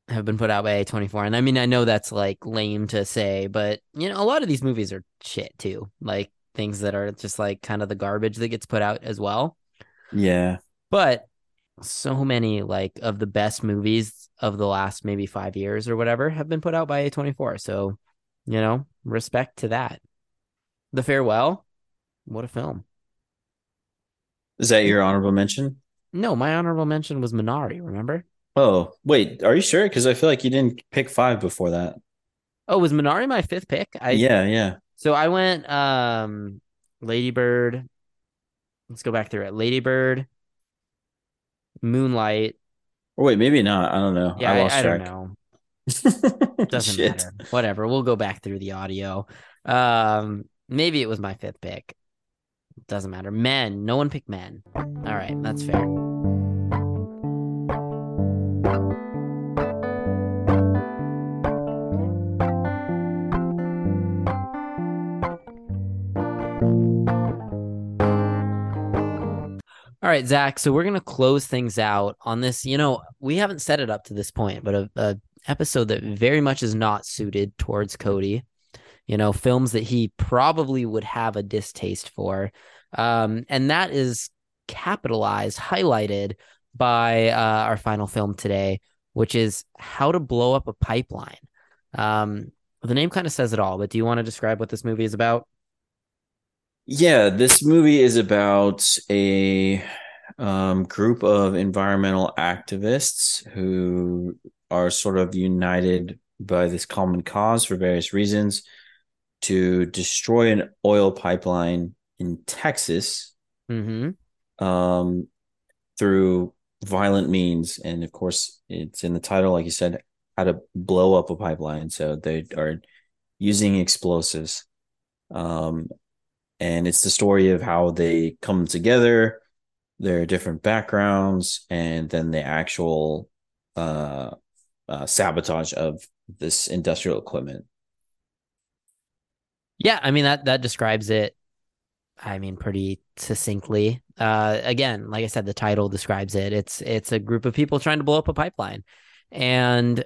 S1: have been put out by A24. And I mean, I know that's like lame to say, but you know, a lot of these movies are shit too. Like things that are just like kind of the garbage that gets put out as well.
S2: Yeah,
S1: But so many like of the best movies of the last maybe 5 years or whatever have been put out by A24. So, you know, respect to that. The Farewell, what a film.
S2: is that your honorable mention?
S1: No, my honorable mention was Minari, remember?
S2: Oh, wait, are you sure? Because I feel like you didn't pick five before that.
S1: Oh, was Minari my fifth pick? I
S2: yeah, yeah.
S1: So I went um Ladybird. Let's go back through it. Ladybird, Moonlight.
S2: Or wait, maybe not. I don't know.
S1: Yeah,
S2: I
S1: I,
S2: lost
S1: I don't know. Doesn't
S2: Shit.
S1: matter. Whatever. We'll go back through the audio. Um, maybe it was my fifth pick. Doesn't matter. Men. No one picked men. All right, that's fair. All right, Zach. So we're gonna close things out on this. You know, we haven't set it up to this point, but a, a episode that very much is not suited towards Cody. You know, films that he probably would have a distaste for, um, and that is capitalized, highlighted by uh, our final film today, which is How to Blow Up a Pipeline. Um, the name kind of says it all, but do you want to describe what this movie is about?
S2: Yeah, this movie is about a um, group of environmental activists who are sort of united by this common cause for various reasons to destroy an oil pipeline in Texas
S1: Mm-hmm.
S2: um, through violent means. And of course, it's in the title, like you said, how to blow up a pipeline. So they are using explosives. Um, and it's the story of how they come together, their different backgrounds, and then the actual uh, uh, sabotage of this industrial equipment.
S1: Yeah, I mean that that describes it. I mean, pretty succinctly. Uh, again, like I said, the title describes it. It's it's a group of people trying to blow up a pipeline, and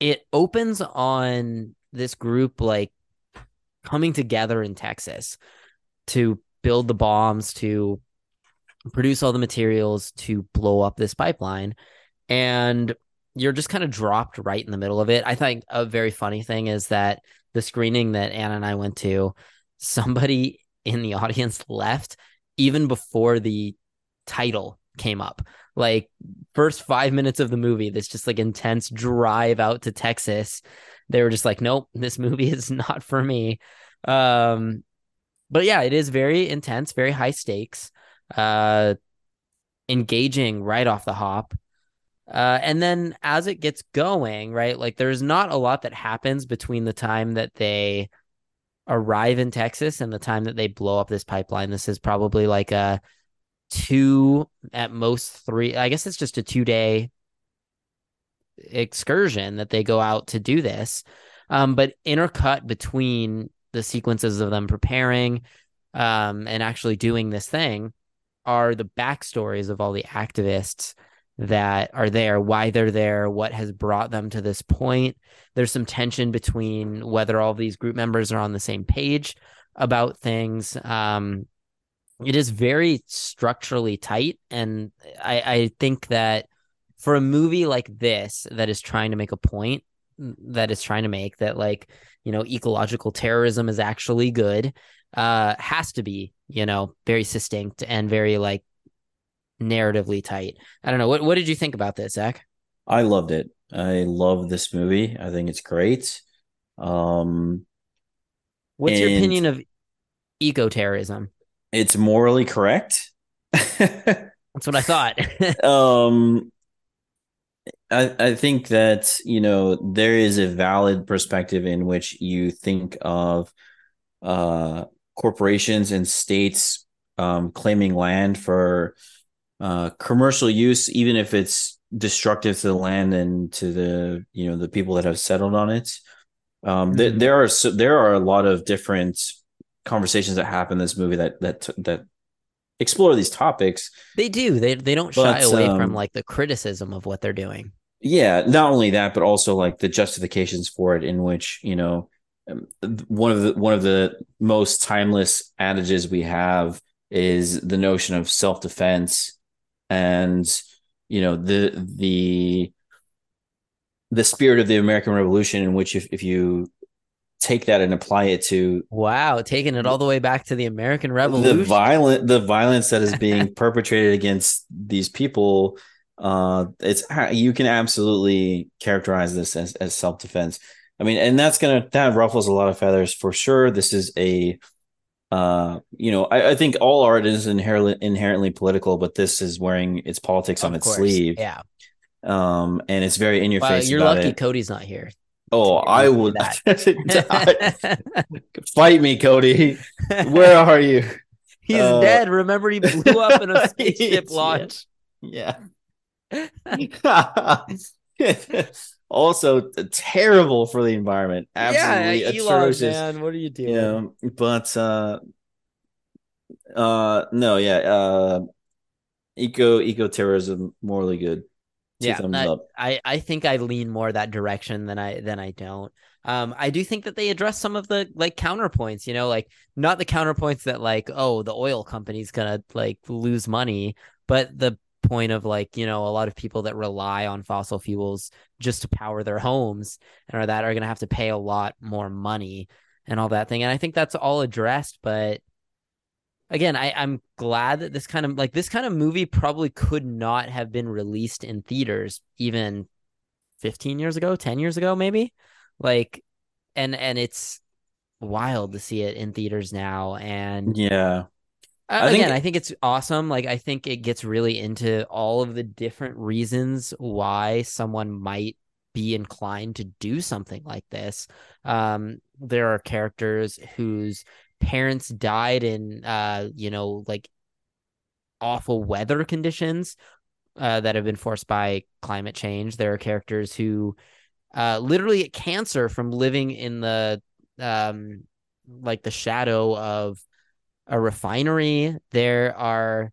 S1: it opens on this group like coming together in Texas to build the bombs, to produce all the materials to blow up this pipeline, and you're just kind of dropped right in the middle of it. I think a very funny thing is that the screening that Anna and I went to, somebody in the audience left even before the title came up. Like first 5 minutes of the movie, this just like intense drive out to Texas. They were just like, "Nope, this movie is not for me." Um but yeah, it is very intense, very high stakes. Uh engaging right off the hop. Uh, and then as it gets going, right, like there's not a lot that happens between the time that they arrive in Texas and the time that they blow up this pipeline. This is probably like a two, at most three, I guess it's just a two day excursion that they go out to do this. Um, but intercut between the sequences of them preparing um, and actually doing this thing are the backstories of all the activists that are there, why they're there, what has brought them to this point. There's some tension between whether all these group members are on the same page about things. Um, it is very structurally tight. And I, I think that for a movie like this that is trying to make a point, that is trying to make that, like, you know, ecological terrorism is actually good, uh, has to be, you know, very succinct and very like narratively tight. I don't know. What what did you think about this, Zach?
S2: I loved it. I love this movie. I think it's great. Um,
S1: What's your opinion of eco terrorism?
S2: it's morally correct.
S1: That's what I thought.
S2: um I, I think that you know there is a valid perspective in which you think of uh corporations and states um claiming land for uh commercial use even if it's destructive to the land and to the you know the people that have settled on it um th-
S1: Mhm.
S2: there are so, there are a lot of different conversations that happen in this movie that that that explore these topics
S1: they do. They they don't shy
S2: But,
S1: away
S2: um,
S1: from like the criticism of what they're doing.
S2: yeah not only that but also like the justifications for it in which you know um, one of the one of the most timeless adages we have is the notion of self-defense and you know the the the spirit of the american revolution in which if, if you take that and apply it to
S1: Wow, taking it all the way back to the American Revolution.
S2: the violent the violence that is being perpetrated against these people uh it's you can absolutely characterize this as, as self-defense i mean and that's gonna that ruffles a lot of feathers for sure this is a uh you know i, I think all art is inherently inherently political but this is wearing its politics on its
S1: course.
S2: sleeve
S1: Yeah.
S2: um and it's very in your
S1: Well,
S2: face
S1: you're lucky
S2: it.
S1: Cody's not here.
S2: oh i would fight me cody where are you
S1: He's
S2: Uh,
S1: dead. Remember, he blew up in a spaceship
S2: Yeah.
S1: launch.
S2: Yeah. Also terrible for the environment. Absolutely
S1: yeah, Elon,
S2: atrocious.
S1: man, what are you doing?
S2: Yeah, but uh uh no, yeah, uh eco eco terrorism morally good. Two
S1: yeah,
S2: up.
S1: I I think I lean more that direction than I than I don't. Um, I do think that they address some of the like counterpoints. You know, like not the counterpoints that like oh the oil company's gonna like lose money, but the point of like you know a lot of people that rely on fossil fuels just to power their homes and are that are gonna have to pay a lot more money and all that thing. And I think that's all addressed, but again, I, I'm glad that this kind of like this kind of movie probably could not have been released in theaters even 15 years ago, 10 years ago, maybe. Like, and and it's wild to see it in theaters now. And
S2: Yeah.
S1: Uh,
S2: I think-
S1: again, I think it's awesome. Like, I think it gets really into all of the different reasons why someone might be inclined to do something like this. Um, there are characters whose parents died in, uh, you know, like awful weather conditions uh, that have been forced by climate change. There are characters who uh, literally get cancer from living in the um, like the shadow of a refinery. There are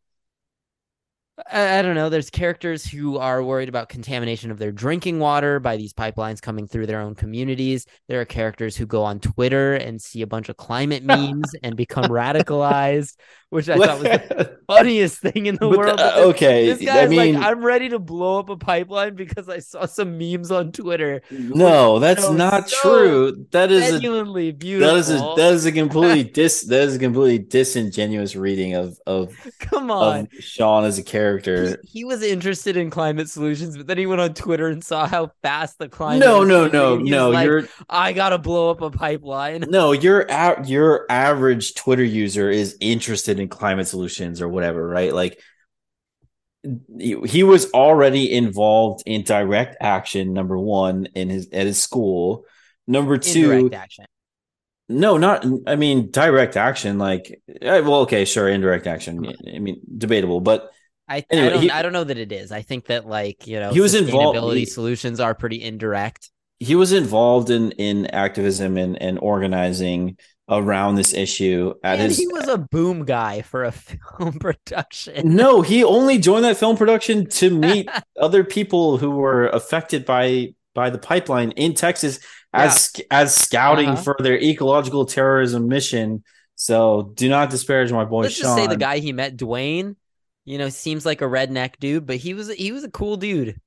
S1: I, I don't know. There's characters who are worried about contamination of their drinking water by these pipelines coming through their own communities. There are characters who go on Twitter and see a bunch of climate memes and become radicalized, which I thought was the funniest thing in the
S2: But,
S1: world.
S2: uh,
S1: this-
S2: okay,
S1: This
S2: I
S1: guy's
S2: mean-
S1: like, I'm ready to blow up a pipeline because I saw some memes on Twitter.
S2: No, that's not
S1: so
S2: true. That is a
S1: beautiful.
S2: that is a that is a completely dis that is a completely disingenuous reading of of
S1: Come
S2: of
S1: on.
S2: Sean as a character.
S1: He, he was interested in climate solutions, but then he went on Twitter and saw how fast the climate.
S2: No, no, no,
S1: and he was
S2: no.
S1: like,
S2: You're
S1: I gotta blow up a pipeline.
S2: no, your your average Twitter user is interested in climate solutions or whatever, right? Like he was already involved in direct action. Number one, in his at his school. Number two,
S1: Indirect action.
S2: No, not. I mean, direct action. Like, eh, well, okay, sure, indirect action. I mean, debatable, but
S1: I, I
S2: Anyway,
S1: don't
S2: he-
S1: I don't know that it is. I think that like you know
S2: He was involved- he-
S1: solutions are pretty indirect.
S2: he was involved in in activism and and organizing around this issue at
S1: And
S2: his.
S1: he was a boom guy for a film production.
S2: no, he only joined that film production to meet other people who were affected by by the pipeline in Texas as as scouting
S1: Uh-huh.
S2: for their ecological terrorism mission. So do not disparage my boy
S1: Let's
S2: Sean.
S1: just say the guy he met, Dwayne, you know, seems like a redneck dude, but he was he was a cool dude.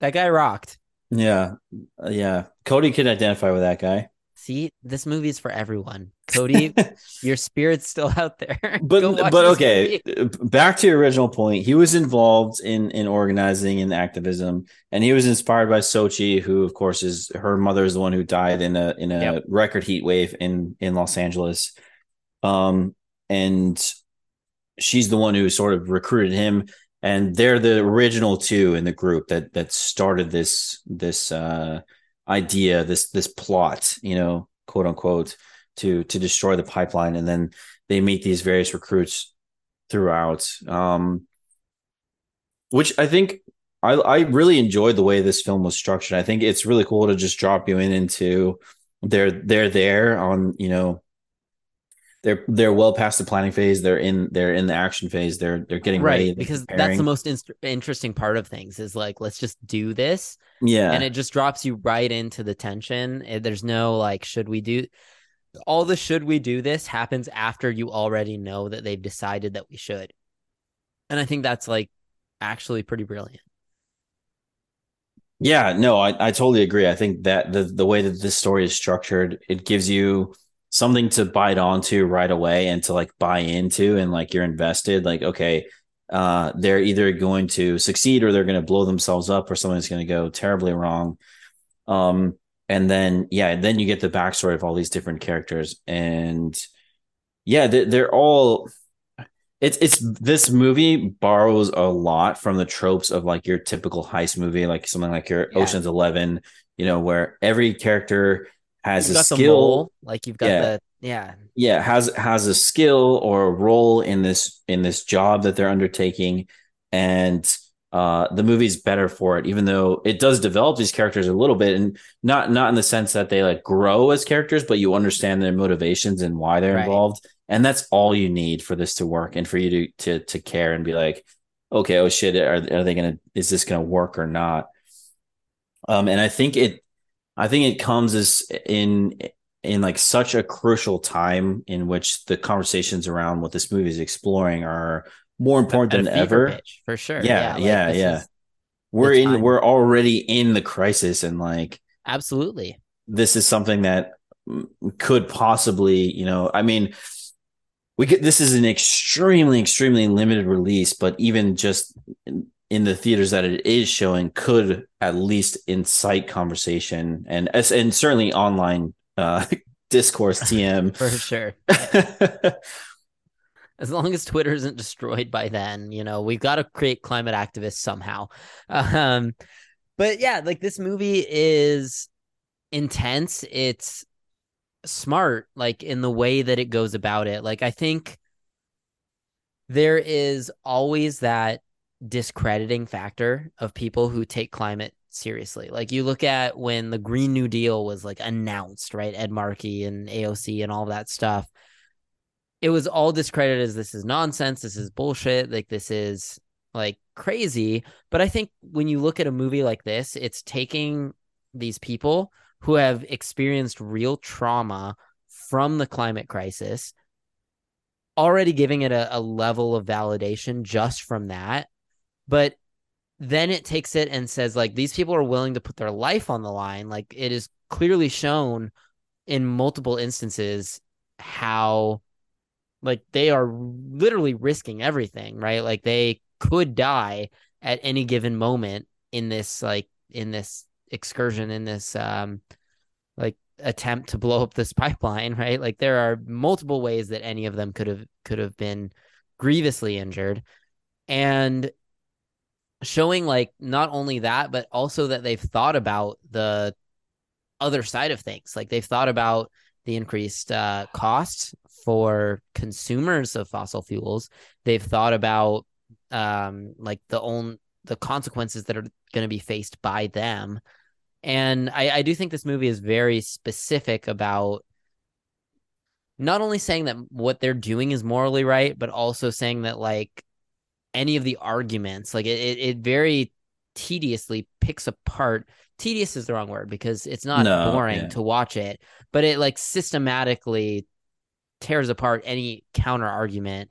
S1: That guy rocked.
S2: Yeah, yeah. Cody could identify with that guy.
S1: See, this movie is for everyone. Cody, your spirit's still out there.
S2: But but okay
S1: movie.
S2: back to your original point he was involved in in organizing and activism and he was inspired by sochi who of course is her mother is the one who died in a in a
S1: Yep.
S2: record heat wave in in los angeles um and she's the one who sort of recruited him and they're the original two in the group that that started this this uh idea this this plot you know quote unquote to to destroy the pipeline. And then they meet these various recruits throughout. Um which i think i i really enjoyed the way this film was structured. I think it's really cool to just drop you in into they're they're there on you know they're they're well past the planning phase. They're in they're in the action phase. They're they're getting ready.
S1: Right
S2: they're
S1: because that's the most inst- interesting part of things is like let's just do this
S2: yeah.
S1: and it just drops you right into the tension. Eh, there's no like should we do all the should we do this happens after you already know that they've decided that we should. And i think that's like actually pretty brilliant.
S2: Yeah, no, I, I totally agree. I think that the the way that this story is structured, it gives you something to bite onto right away and to like buy into and like you're invested. Like, okay, uh, they're either going to succeed or they're going to blow themselves up or something's going to go terribly wrong. Um, and then yeah, then you get the backstory of all these different characters, and yeah, they, they're all it's it's this movie borrows a lot from the tropes of like your typical heist movie, like something like your
S1: Yeah.
S2: Ocean's Eleven, you know, where every character has
S1: you've
S2: a skill,
S1: mole, like you've got
S2: Yeah.
S1: the yeah
S2: yeah, has has a skill or a role in this in this job that they're undertaking, and uh, the movie's better for it, even though it does develop these characters a little bit, and not not in the sense that they like grow as characters, but you understand their motivations and why they're
S1: Right.
S2: involved, and that's all you need for this to work, and for you to to to care and be like, okay, oh shit, are are they gonna is this gonna work or not? Um, and I think it, I think it comes as in in like such a crucial time in which the conversations around what this movie is exploring are more important than ever.
S1: pitch, for sure
S2: Yeah,
S1: like,
S2: yeah,
S1: this
S2: yeah. We're in
S1: time.
S2: we're already in the crisis and like
S1: absolutely
S2: this is something that could possibly, you know, I mean, we get this is an extremely, extremely limited release, but even just in, the theaters that it is showing could at least incite conversation and and certainly online uh discourse TM.
S1: for sure as long as Twitter isn't destroyed by then, you know, we've got to create climate activists somehow. Um, but yeah, like this movie is intense. It's smart, like in the way that it goes about it. Like, I think there is always that discrediting factor of people who take climate seriously. Like you look at when the Green New Deal was like announced, right? Ed Markey and AOC and all that stuff. It was all discredited as this is nonsense, this is bullshit, like this is like crazy. But I think when you look at a movie like this, it's taking these people who have experienced real trauma from the climate crisis, already giving it a, a level of validation just from that. But then it takes it and says, like, these people are willing to put their life on the line. Like, it is clearly shown in multiple instances how, like, they are literally risking everything, right? Like, they could die at any given moment in this, like, in this excursion, in this, um, like, attempt to blow up this pipeline, right? Like, there are multiple ways that any of them could have could have been grievously injured, and showing like not only that but also that they've thought about the other side of things. Like they've thought about the increased uh, costs for consumers of fossil fuels. They've thought about um like the own the consequences that are going to be faced by them. And I, I do think this movie is very specific about not only saying that what they're doing is morally right but also saying that like any of the arguments. Like it, it, it very tediously picks apart. Tedious is the wrong word because it's not
S2: No,
S1: boring
S2: yeah.
S1: to watch it, but it like systematically tears apart any counter argument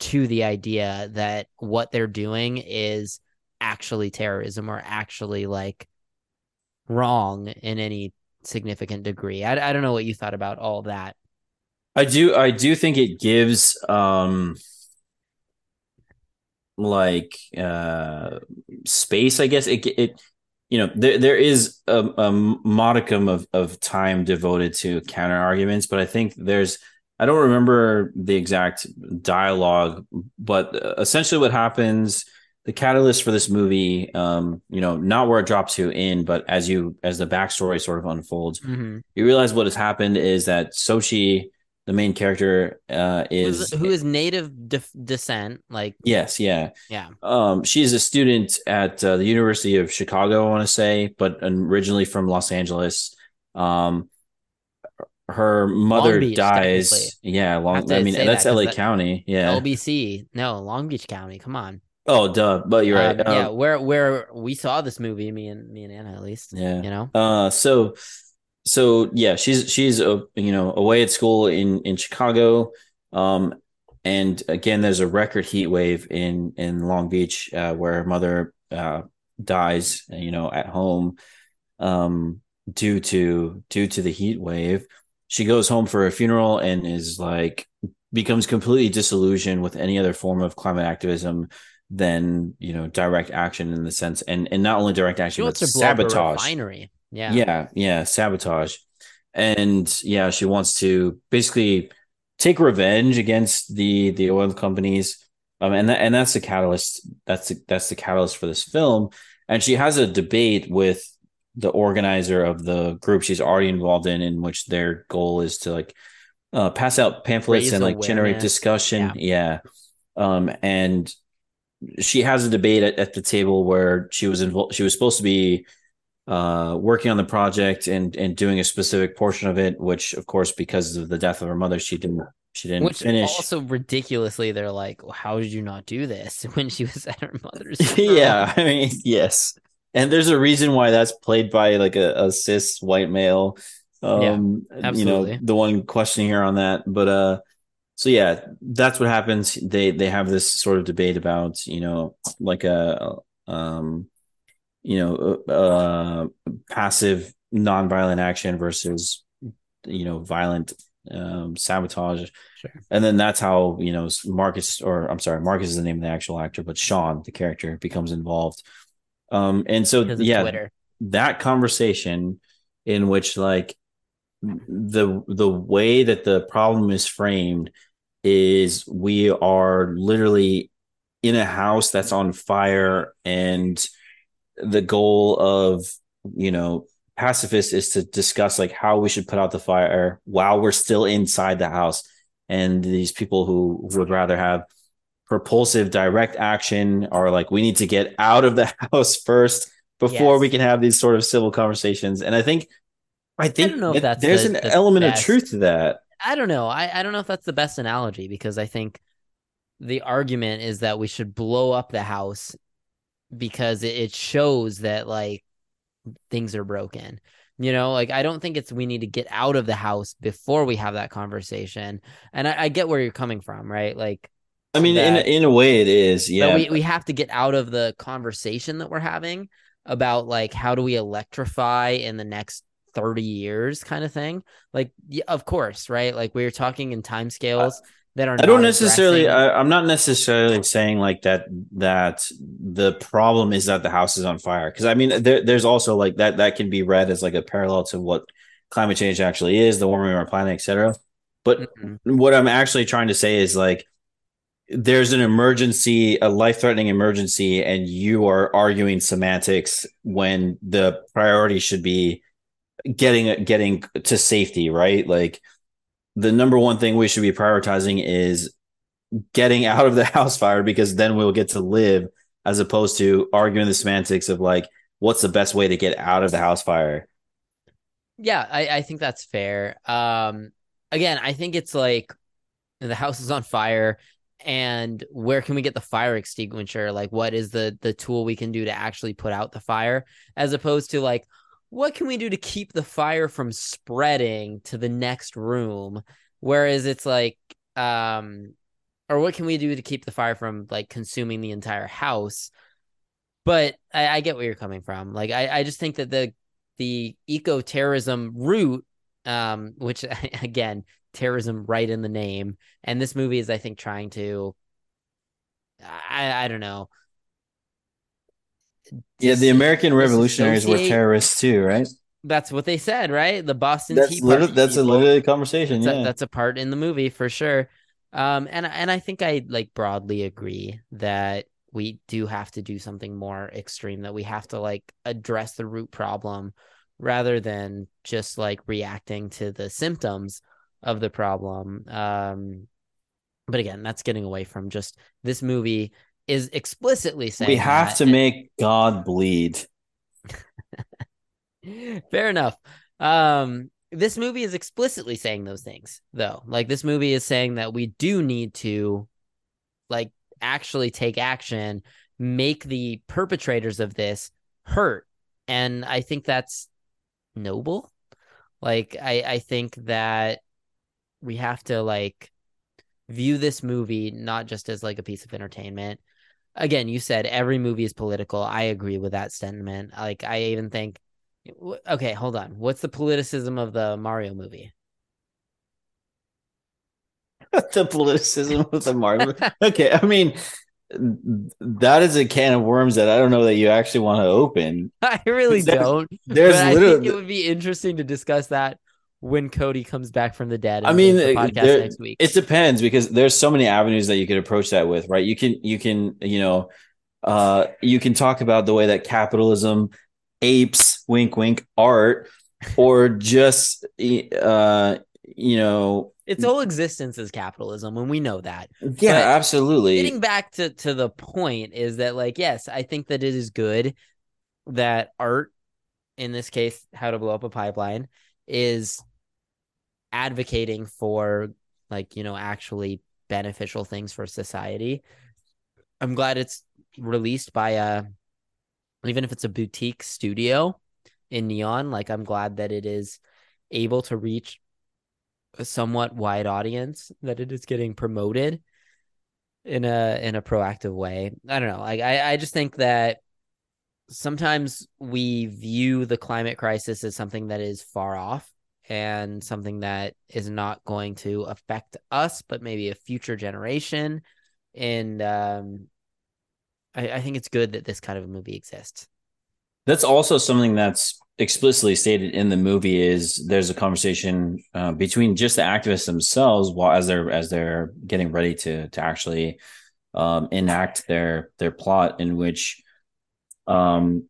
S1: to the idea that what they're doing is actually terrorism or actually like wrong in any significant degree. I, I don't know what you thought about all that.
S2: I do I do think it gives um like uh space, I guess. It it you know there there is a, a modicum of of time devoted to counter arguments, but I think there's I don't remember the exact dialogue, but essentially what happens the catalyst for this movie, um, you know, not where it drops you in, but as you as the backstory sort of unfolds,
S1: mm-hmm.
S2: you realize what has happened is that Sochi, the main character, uh, is
S1: who is native de- descent, like
S2: yes, yeah,
S1: yeah.
S2: Um, she's a student at uh, the University of Chicago, I want to say, but originally from Los Angeles. Um, her mother
S1: Beach,
S2: dies. Yeah, long. I mean, that's
S1: that,
S2: LA County. Yeah,
S1: LBC. No, Long Beach County. Come on.
S2: Oh, duh. But you're right.
S1: Um, yeah, where where we saw this movie, me and me and Anna at least.
S2: Yeah.
S1: You know.
S2: Uh, so, so yeah, she's she's uh, you know away at school in in Chicago. Um, and again, there's a record heat wave in in Long Beach uh, where her mother uh dies. You know, at home, um, due to due to the heat wave. She goes home for a funeral and is like becomes completely disillusioned with any other form of climate activism than you know direct action in the sense and and not only direct action but sabotage
S1: refinery yeah
S2: yeah yeah sabotage and yeah she wants to basically take revenge against the the oil companies um and that and that's the catalyst that's the, that's the catalyst for this film and she has a debate with the organizer of the group she's already involved in in which their goal is to like uh, pass out pamphlets Raise and like awareness. generate discussion yeah. yeah um and she has a debate at, at the table where she was involved. She was supposed to be uh, working on the project and and doing a specific portion of it, which of course because of the death of her mother, she didn't she didn't which finish.
S1: Also, ridiculously, they're like, well, "How did you not do this when she was at her mother's?"
S2: yeah, I mean, yes, and there's a reason why that's played by like a, a cis white male. Um, yeah, absolutely. You know, the one questioning her on that, but uh, so yeah, that's what happens. They they have this sort of debate about you know like a um you know uh passive nonviolent action versus you know violent um sabotage sure. and then that's how you know marcus or i'm sorry marcus is the name of the actual actor but sean the character becomes involved um and so yeah Twitter. that conversation in which like the the way that the problem is framed is we are literally in a house that's on fire and the goal of you know pacifists is to discuss like how we should put out the fire while we're still inside the house and these people who would rather have propulsive direct action are like we need to get out of the house first before yes. we can have these sort of civil conversations and i think i think I that there's the, an the element best. of truth to that
S1: I don't know. I, I don't know if that's the best analogy because I think the argument is that we should blow up the house because it shows that like things are broken. You know, like I don't think it's we need to get out of the house before we have that conversation. And I, I get where you're coming from, right? Like
S2: I mean, that, in in a way it is, yeah.
S1: we, we have to get out of the conversation that we're having about like how do we electrify in the next 30 years kind of thing like yeah, of course right like we are talking in time scales that are
S2: i don't necessarily I, i'm not necessarily saying like that that the problem is that the house is on fire because i mean there, there's also like that that can be read as like a parallel to what climate change actually is the warming of our planet etc but mm-hmm. what i'm actually trying to say is like there's an emergency, a life threatening emergency, and you are arguing semantics when the priority should be getting getting to safety, right? Like the number one thing we should be prioritizing is getting out of the house fire because then we'll get to live as opposed to arguing the semantics of like what's the best way to get out of the house fire.
S1: Yeah, I, I think that's fair. Um again, I think it's like the house is on fire and where can we get the fire extinguisher like what is the the tool we can do to actually put out the fire as opposed to like what can we do to keep the fire from spreading to the next room? Whereas it's like, um, or what can we do to keep the fire from like consuming the entire house? But I, I get where you're coming from. Like, I, I just think that the the eco terrorism route, um, which again, terrorism right in the name. And this movie is, I think, trying to, I, I don't know.
S2: Yeah, the American revolutionaries were terrorists too, right?
S1: That's what they said, right? The Boston
S2: That's
S1: Tea Party
S2: that's a
S1: people.
S2: literally conversation.
S1: that's,
S2: Yeah,
S1: a, that's a part in the movie for sure um and and i think i like broadly agree that we do have to do something more extreme that we have to like address the root problem rather than just like reacting to the symptoms of the problem um but again that's getting away from just this movie is explicitly saying
S2: we have
S1: that,
S2: to make God bleed.
S1: Fair enough. Um, this movie is explicitly saying those things, though. Like this movie is saying that we do need to, like, actually take action, make the perpetrators of this hurt, and I think that's noble. Like, I I think that we have to like view this movie not just as like a piece of entertainment. Again, you said every movie is political. I agree with that sentiment. Like, I even think Okay, hold on. What's the politicism of the Mario movie?
S2: the politicism of the Marvel. okay, I mean that is a can of worms that I don't know that you actually want to open.
S1: I really
S2: There's-
S1: don't.
S2: There's
S1: but I think it would be interesting to discuss that when Cody comes back from the dead.
S2: I mean,
S1: the
S2: uh,
S1: podcast
S2: there-
S1: next week.
S2: it depends because there's so many avenues that you could approach that with, right? You can, you can, you know, uh, you can talk about the way that capitalism apes, wink, wink, art, or just, uh, you know,
S1: its whole existence is capitalism, and we know that.
S2: yeah,
S1: But
S2: absolutely.
S1: Getting back to to the point is that, like, yes, I think that it is good that art, in this case, how to blow up a pipeline, is advocating for like you know actually beneficial things for society. I'm glad it's released by a even if it's a boutique studio in NEON like I'm glad that it is able to reach a somewhat wide audience that it is getting promoted in a in a proactive way. I don't know. Like I I just think that sometimes we view the climate crisis as something that is far off and something that is not going to affect us, but maybe a future generation. And um, I, I think it's good that this kind of a movie exists.
S2: That's also something that's explicitly stated in the movie. Is there's a conversation uh, between just the activists themselves, while as they're as they're getting ready to to actually um, enact their their plot, in which um,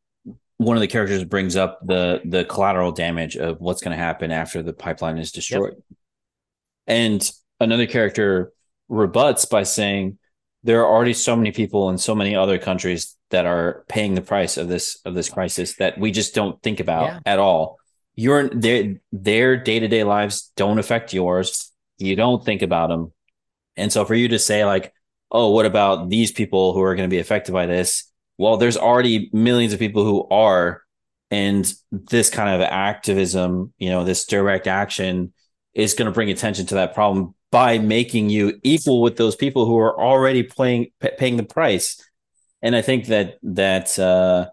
S2: one of the characters brings up the the collateral damage of what's going to happen after the pipeline is destroyed, and another character rebuts by saying there are already so many people in so many other countries that are paying the price of this of this crisis that we just don't think about
S1: Yeah.
S2: at all. Your their their day to day lives don't affect yours. You don't think about them, and so for you to say like, "Oh, what about these people who are going to be affected by this?" Well, there's already millions of people who are, and this kind of activism, you know, this direct action is going to bring attention to that problem by making you equal with those people who are already playing p- paying the price and i think that that uh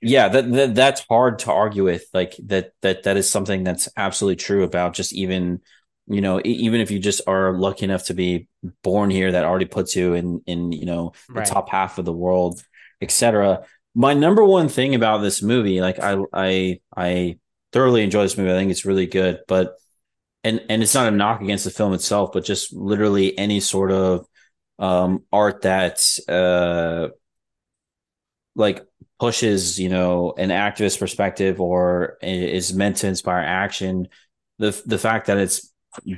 S2: yeah that, that that's hard to argue with like that that that is something that's absolutely true about just even you know even if you just are lucky enough to be born here that already puts you in in you know the
S1: Right.
S2: top half of the world etc my number one thing about this movie like i i i thoroughly enjoy this movie i think it's really good but and and it's not a knock against the film itself, but just literally any sort of um, art that uh, like pushes, you know, an activist perspective or is meant to inspire action. The the fact that it's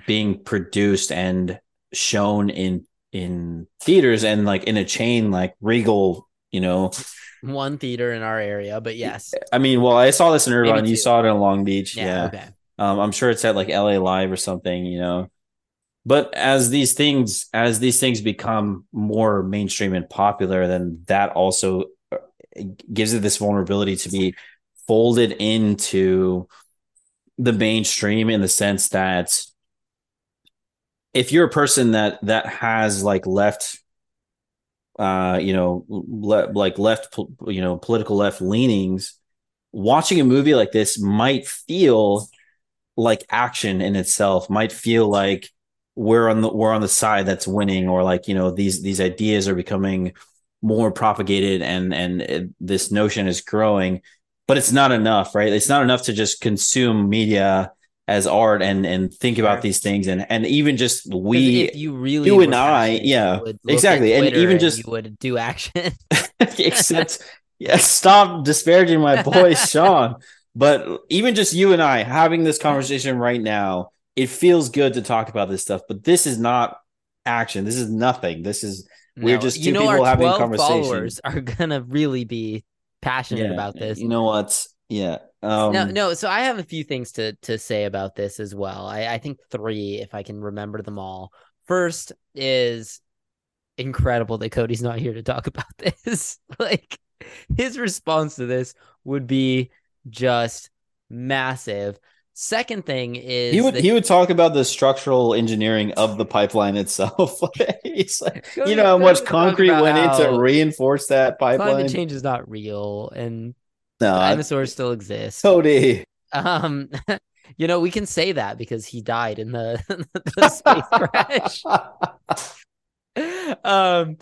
S2: being produced and shown in in theaters and like in a chain like Regal, you know.
S1: One theater in our area, but yes.
S2: I mean, well, I saw this in Irvine. You saw it in Long Beach.
S1: Yeah.
S2: yeah.
S1: Okay.
S2: Um, I'm sure it's at like LA Live or something, you know. But as these things as these things become more mainstream and popular, then that also uh, gives it this vulnerability to be folded into the mainstream in the sense that if you're a person that that has like left uh you know le- like left you know political left leanings watching a movie like this might feel like action in itself, might feel like we're on the we're on the side that's winning, or like you know these these ideas are becoming more propagated and and it, this notion is growing but it's not enough right? It's not enough to just consume media as art and and think about
S1: Sure.
S2: these things and and even just we
S1: if you really
S2: you and I, yeah,
S1: you would look at
S2: exactly, and
S1: Twitter
S2: even just-
S1: you would do action.
S2: except yeah, stop disparaging my boy Sean. But even just you and I having this conversation right now, it feels good to talk about this stuff. But this is not action. This is nothing. This is We're
S1: No,
S2: just
S1: you
S2: two
S1: know
S2: people
S1: our
S2: having
S1: 12
S2: conversation.
S1: followers are gonna really be passionate
S2: yeah,
S1: about this.
S2: You know what? Yeah. Um,
S1: no, no. So I have a few things to to say about this as well. I, I think three, if I can remember them all. First is incredible that Cody's not here to talk about this. like his response to this would be just massive. Second thing is
S2: He would
S1: that
S2: he would talk about the structural engineering of the pipeline itself. He's like,
S1: Cody-
S2: you know how much concrete went in to reinforce that pipeline.
S1: climate change is not real and
S2: no, I-
S1: dinosaurs still exist.
S2: Cody.
S1: Um, you know, we can say that because he died in the, the space crash. um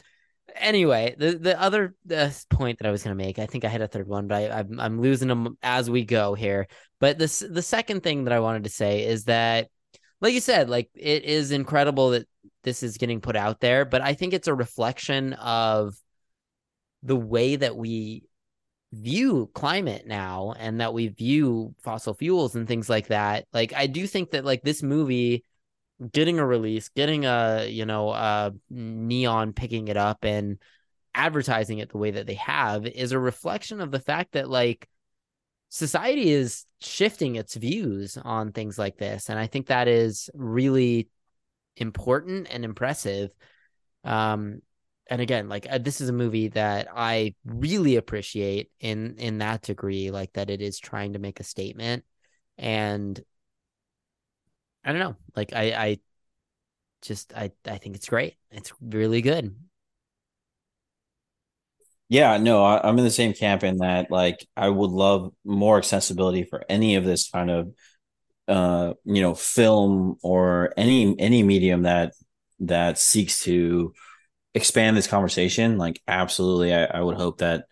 S1: anyway the the other uh, point that i was going to make i think i had a third one but I, I'm, I'm losing them as we go here but this the second thing that i wanted to say is that like you said like it is incredible that this is getting put out there but i think it's a reflection of the way that we view climate now and that we view fossil fuels and things like that like i do think that like this movie getting a release, getting a you know a NEON picking it up and advertising it the way that they have is a reflection of the fact that like society is shifting its views on things like this and I think that is really important and impressive. Um and again like uh, this is a movie that I really appreciate in in that degree like that it is trying to make a statement and I don't know. Like I, I just I, I think it's great. It's really good.
S2: Yeah, no, I, I'm in the same camp in that like I would love more accessibility for any of this kind of uh you know film or any any medium that that seeks to expand this conversation. Like absolutely I, I would hope that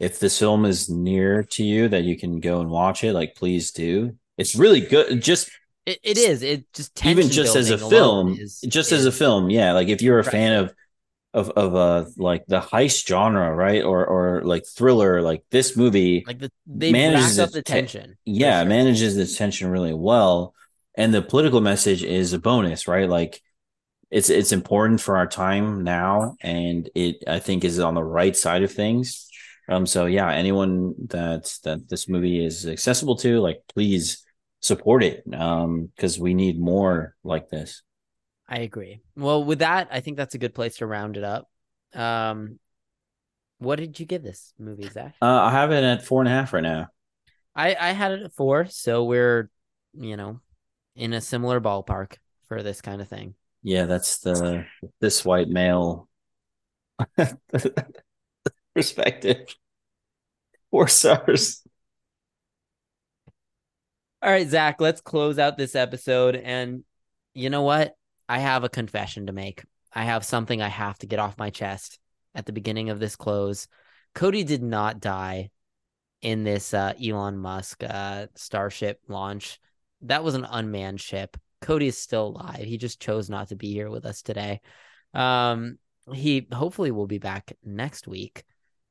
S2: if this film is near to you that you can go and watch it, like please do. It's really good. Just
S1: It, it is. It just
S2: even just as a film,
S1: is-
S2: just as a film, yeah. Like if you're a fan of of of uh like the heist genre, right, or or like thriller, like this movie,
S1: like the they
S2: manages
S1: up the tension. for
S2: yeah,
S1: sure.
S2: manages the tension really well, and the political message is a bonus, right? Like it's it's important for our time now, and it I think is on the right side of things. Um, so yeah, anyone that that this movie is accessible to, like, please support it, um, because we need more like this.
S1: I agree. Well, with that, I think that's a good place to round it up. Um, what did you give this movie, Zach?
S2: Uh, I have it at four and a half right now.
S1: I I had it at four, so we're you know in a similar ballpark for this kind of thing.
S2: Yeah, that's the this white male perspective. Four stars.
S1: All right, Zach, let's close out this episode. And you know what? I have a confession to make. I have something I have to get off my chest at the beginning of this close. Cody did not die in this uh, Elon Musk uh, Starship launch. That was an unmanned ship. Cody is still alive. He just chose not to be here with us today. Um, he hopefully will be back next week.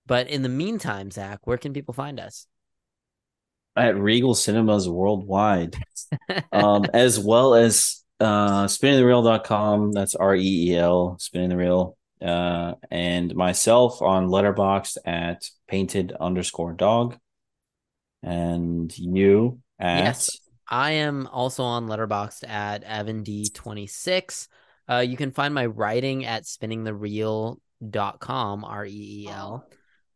S1: But in the meantime, Zach, where can people find us?
S2: At Regal Cinemas worldwide. um, as well as uh, spinningthereel.com. That's R E E L, spinning the reel. Uh, and myself on Letterboxd at painted underscore dog. And you at
S1: Yes. I am also on Letterboxd at Evan D26. Uh, you can find my writing at spinningthereel.com, R E E L.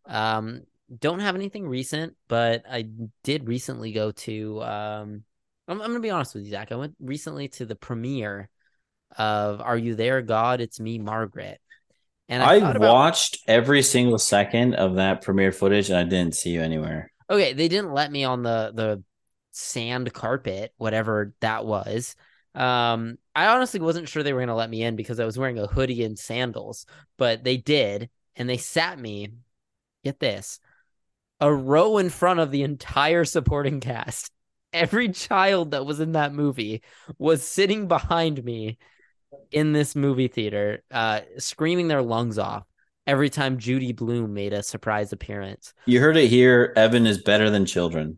S1: Um, don't have anything recent, but I did recently go to. Um, I'm, I'm gonna be honest with you, Zach. I went recently to the premiere of "Are You There, God? It's Me, Margaret." And I,
S2: I
S1: about-
S2: watched every single second of that premiere footage and I didn't see you anywhere.
S1: okay, they didn't let me on the the sand carpet, whatever that was. Um, I honestly wasn't sure they were gonna let me in because I was wearing a hoodie and sandals, but they did, and they sat me. Get this, a row in front of the entire supporting cast. Every child that was in that movie was sitting behind me in this movie theater, uh, screaming their lungs off every time Judy Blume made a surprise appearance.
S2: You heard it here. Evan is better than children.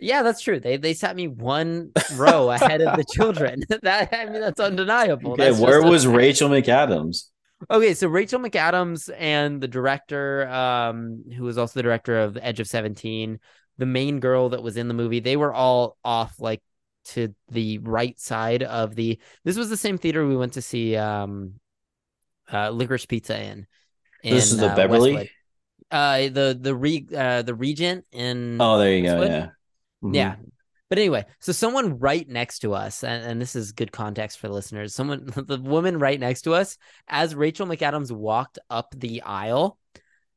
S1: Yeah, that's true. They they sat me one row ahead of the children. that I mean, that's undeniable.
S2: Okay,
S1: That's
S2: where was. Rachel McAdams?
S1: Okay, so Rachel McAdams and the director, um, who was also the director of Edge of Seventeen, the main girl that was in the movie, they were all off like to the right side of the. This was the same theater we went to see um, uh, Licorice Pizza in.
S2: This is the
S1: uh,
S2: Beverly?
S1: Westwood. Uh, the the re uh the Regent in
S2: Oh, there you go. Yeah. Mhm.
S1: yeah. But anyway, so someone right next to us, and, and this is good context for the listeners. Someone, the woman right next to us, as Rachel McAdams walked up the aisle,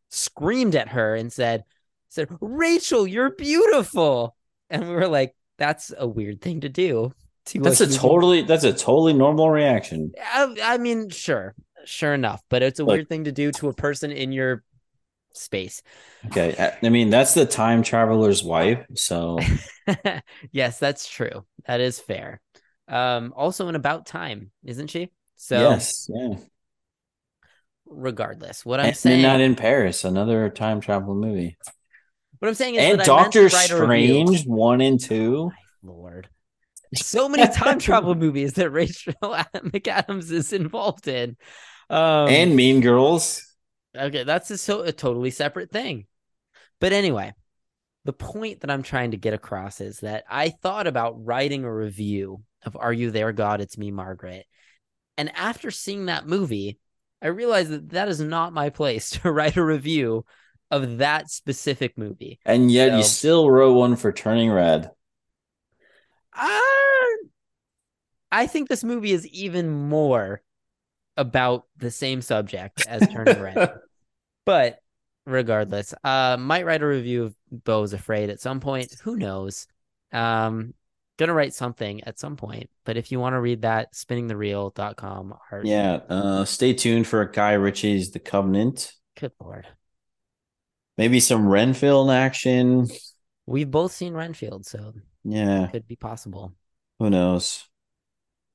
S1: screamed at her and said, "said Rachel, you're beautiful." And we were like, "That's a weird thing to do." To
S2: That's a
S1: human-
S2: totally that's a totally normal reaction.
S1: I, I mean, sure, sure enough, but it's a weird thing to do to a person in your space.
S2: Okay. I- mean, that's the time traveler's wife. So
S1: yes, that's true. That is fair. Um, also in about time, isn't she? So
S2: yes, yeah.
S1: regardless, what I'm
S2: And
S1: saying,
S2: Midnight in Paris, another time travel movie.
S1: what I'm saying is
S2: And
S1: that I meant
S2: Doctor
S1: write a review.
S2: Strange one and two.
S1: My Lord, so many time travel movies that Rachel McAdams is involved in. Um,
S2: and Mean Girls.
S1: Okay, that's a, so a totally separate thing. But anyway, the point that I'm trying to get across is that I thought about writing a review of Are You There, God? It's Me, Margaret. And after seeing that movie, I realized that that is not my place to write a review of that specific movie.
S2: And yet you still wrote one for Turning Red.
S1: Uh, I think this movie is even more about the same subject as Turning Red. But regardless, uh, might write a review of Beau's Afraid at some point. Who knows? Um, gonna write something at some point. But if you want to read that, spinningthereel.com. Art.
S2: Yeah. Uh, stay tuned for Guy Ritchie's The Covenant.
S1: Good lord.
S2: Maybe some Renfield action.
S1: We've both seen Renfield, so
S2: Yeah.
S1: it could be possible.
S2: Who knows?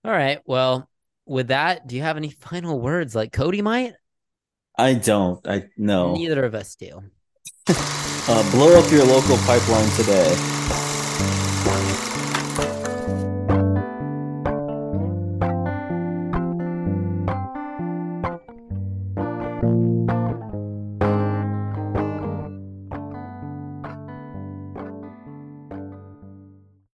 S1: All right. Well, with that, do you have any final words like Cody might?
S2: I don't. I no.
S1: Neither of us do.
S2: Uh, blow up your local pipeline today.